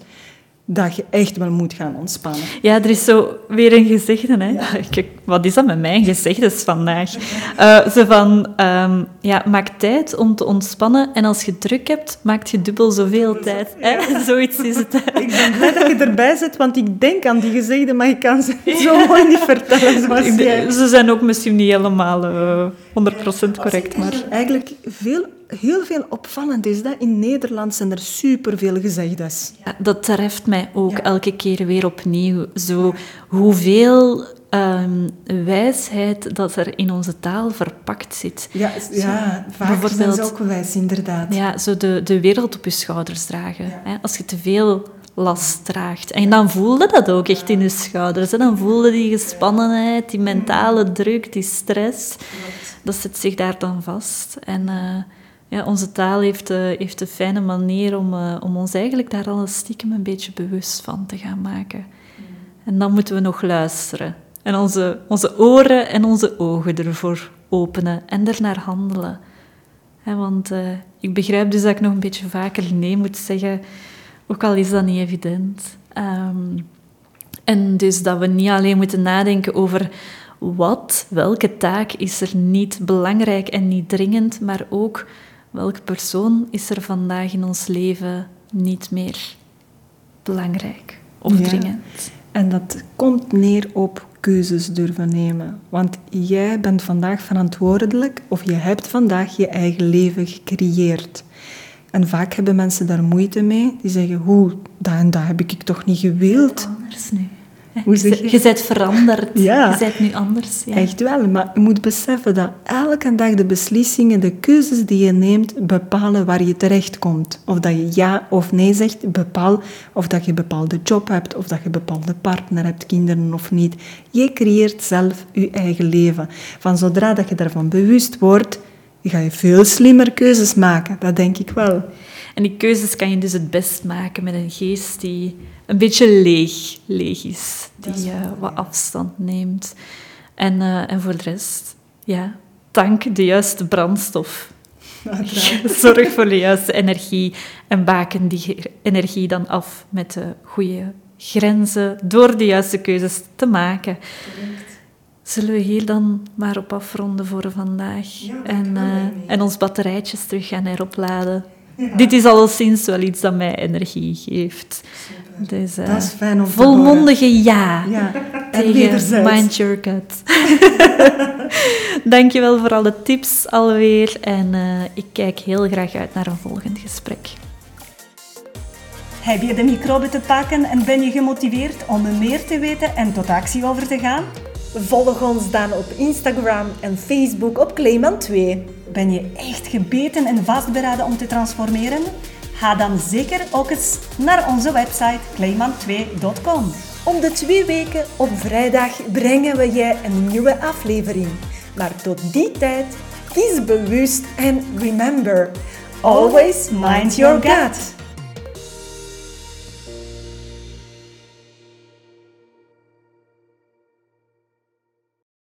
dat je echt wel moet gaan ontspannen. Ja, er is zo weer een gezegde. Hè? Ja. Kijk, wat is dat met mijn gezegdes vandaag? Uh, zo van, um, ja, maak tijd om te ontspannen en als je druk hebt, maak je dubbel zoveel tijd. Hè? Zoiets is het. Ik ben blij dat je erbij zit, want ik denk aan die gezegden, maar ik kan ze zo mooi niet vertellen zoals jij. Ze zijn ook misschien niet helemaal uh, eh, 100% correct, maar... Eigenlijk veel heel veel opvallend is dat in Nederland zijn er superveel gezegdes. Ja, dat treft mij ook elke keer weer opnieuw. Zo hoeveel um, wijsheid dat er in onze taal verpakt zit. Ja, ja vaak bijvoorbeeld, zijn ook wijs, inderdaad. Ja, zo de, de wereld op je schouders dragen. Hè? Als je te veel last draagt. En dan voelde dat ook echt in je schouders. Hè? Dan voelde die gespannenheid, die mentale druk, die stress. Dat zit zich daar dan vast. En... Uh, ja, onze taal heeft, uh, heeft een fijne manier om, uh, om ons eigenlijk daar al stiekem een beetje bewust van te gaan maken. En dan moeten we nog luisteren. En onze, onze oren en onze ogen ervoor openen en ernaar handelen. want uh, ik begrijp dus dat ik nog een beetje vaker nee moet zeggen, ook al is dat niet evident. Um, en dus dat we niet alleen moeten nadenken over wat, welke taak is er niet belangrijk en niet dringend, maar ook Welke persoon is er vandaag in ons leven niet meer belangrijk of dringend? En dat komt neer op keuzes durven nemen. Want jij bent vandaag verantwoordelijk of je hebt vandaag je eigen leven gecreëerd. En vaak hebben mensen daar moeite mee. Die zeggen, hoe, dat en dat heb ik toch niet gewild. Anders nu. Hoe je? je bent veranderd. Ja. Je bent nu anders. Ja. Echt wel. Maar je moet beseffen dat elke dag de beslissingen, de keuzes die je neemt, bepalen waar je terechtkomt. Of dat je ja of nee zegt, bepaal of dat je een bepaalde job hebt, of dat je een bepaalde partner hebt, kinderen of niet. Je creëert zelf je eigen leven. Van zodra dat je daarvan bewust wordt, ga je veel slimmer keuzes maken. Dat denk ik wel. En die keuzes kan je dus het best maken met een geest die een beetje leeg, leeg is. Die uh, wat afstand neemt. En, uh, en voor de rest, ja, tank de juiste brandstof. Zorg voor de juiste energie en baken die energie dan af met de goede grenzen door de juiste keuzes te maken. Zullen we hier dan maar op afronden voor vandaag en, uh, en ons batterijtjes terug gaan heropladen? Dit is alleszins wel iets dat mij energie geeft. Dus, uh, dat is fijn om Volmondige ja, ja. tegen Mind Your Gut. Dankjewel voor alle tips alweer. En uh, ik kijk heel graag uit naar een volgend gesprek. Heb je de microben te pakken en ben je gemotiveerd om meer te weten en tot actie over te gaan? Volg ons dan op Instagram en Facebook op Clayman 2. Ben je echt gebeten en vastberaden om te transformeren? Ga dan zeker ook eens naar onze website clayman2.com. Om de twee weken op vrijdag brengen we je een nieuwe aflevering. Maar tot die tijd, kies bewust en remember, always mind your gut.